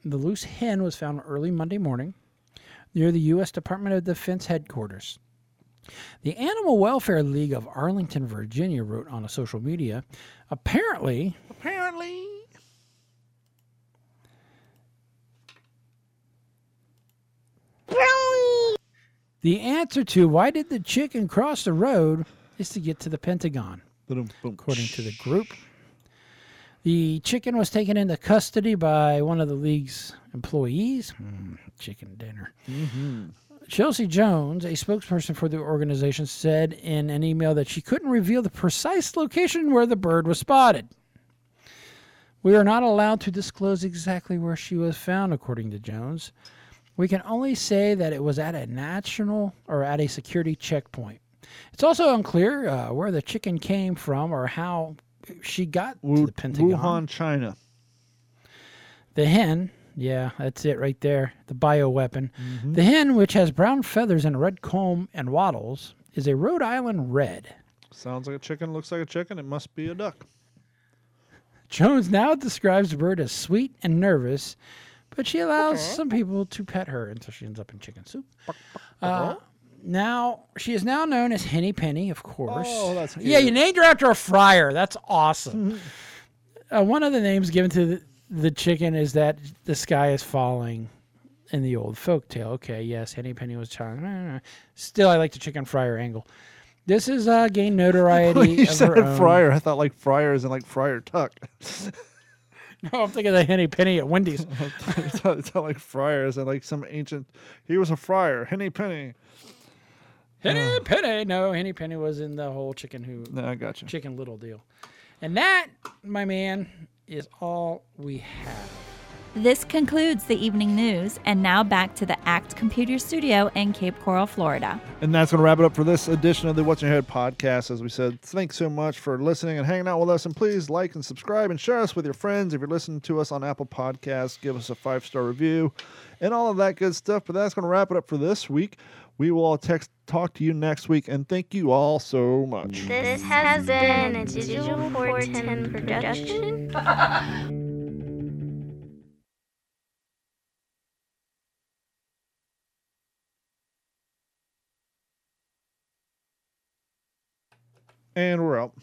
The loose hen was found early Monday morning near the U.S. Department of Defense headquarters. The Animal Welfare League of Arlington, Virginia wrote on a social media apparently, Apparently. The answer to why did the chicken cross the road is to get to the Pentagon. Boom, boom. according to the group. The chicken was taken into custody by one of the league's employees. Mm, chicken dinner. Chelsea Jones, a spokesperson for the organization, said in an email that she couldn't reveal the precise location where the bird was spotted. We are not allowed to disclose exactly where she was found, according to Jones. We can only say that it was at a national or at a security checkpoint. It's also unclear uh, where the chicken came from or how she got to the Pentagon. Wuhan, China. The hen, yeah, that's it right there. The bioweapon. The hen, which has brown feathers and a red comb and wattles, is a Rhode Island red. Sounds like a chicken. Looks like a chicken. It must be a duck. Jones now describes the bird as sweet and nervous, but she allows some people to pet her until she ends up in chicken soup. Uh, now she is now known as Henny Penny, of course. Oh, that's yeah. You named her after a fryer. That's awesome. uh, one of the names given to the, the chicken is that the sky is falling in the old folk tale. Okay, yes, Henny Penny was child. Still, I like the chicken fryer angle. This is uh, gained notoriety. You of said fryer, I thought like friars and like Friar Tuck. No, I'm thinking of the Henny Penny at Wendy's. it's, not, it's not like friars and like some ancient. He was a friar, Henny Penny. Henny uh. Penny. No, Henny Penny was in the whole chicken who No, I got you. chicken little deal. And that, my man, is all we have. This concludes the evening news, and now back to the ACT Computer Studio in Cape Coral, Florida. And that's going to wrap it up for this edition of the What's in Your Head podcast. As we said, thanks so much for listening and hanging out with us. And please like and subscribe and share us with your friends. If you're listening to us on Apple Podcasts, give us a five star review and all of that good stuff. But that's going to wrap it up for this week. We will text talk to you next week. And thank you all so much. This has been a Digital 410 production. And we're out.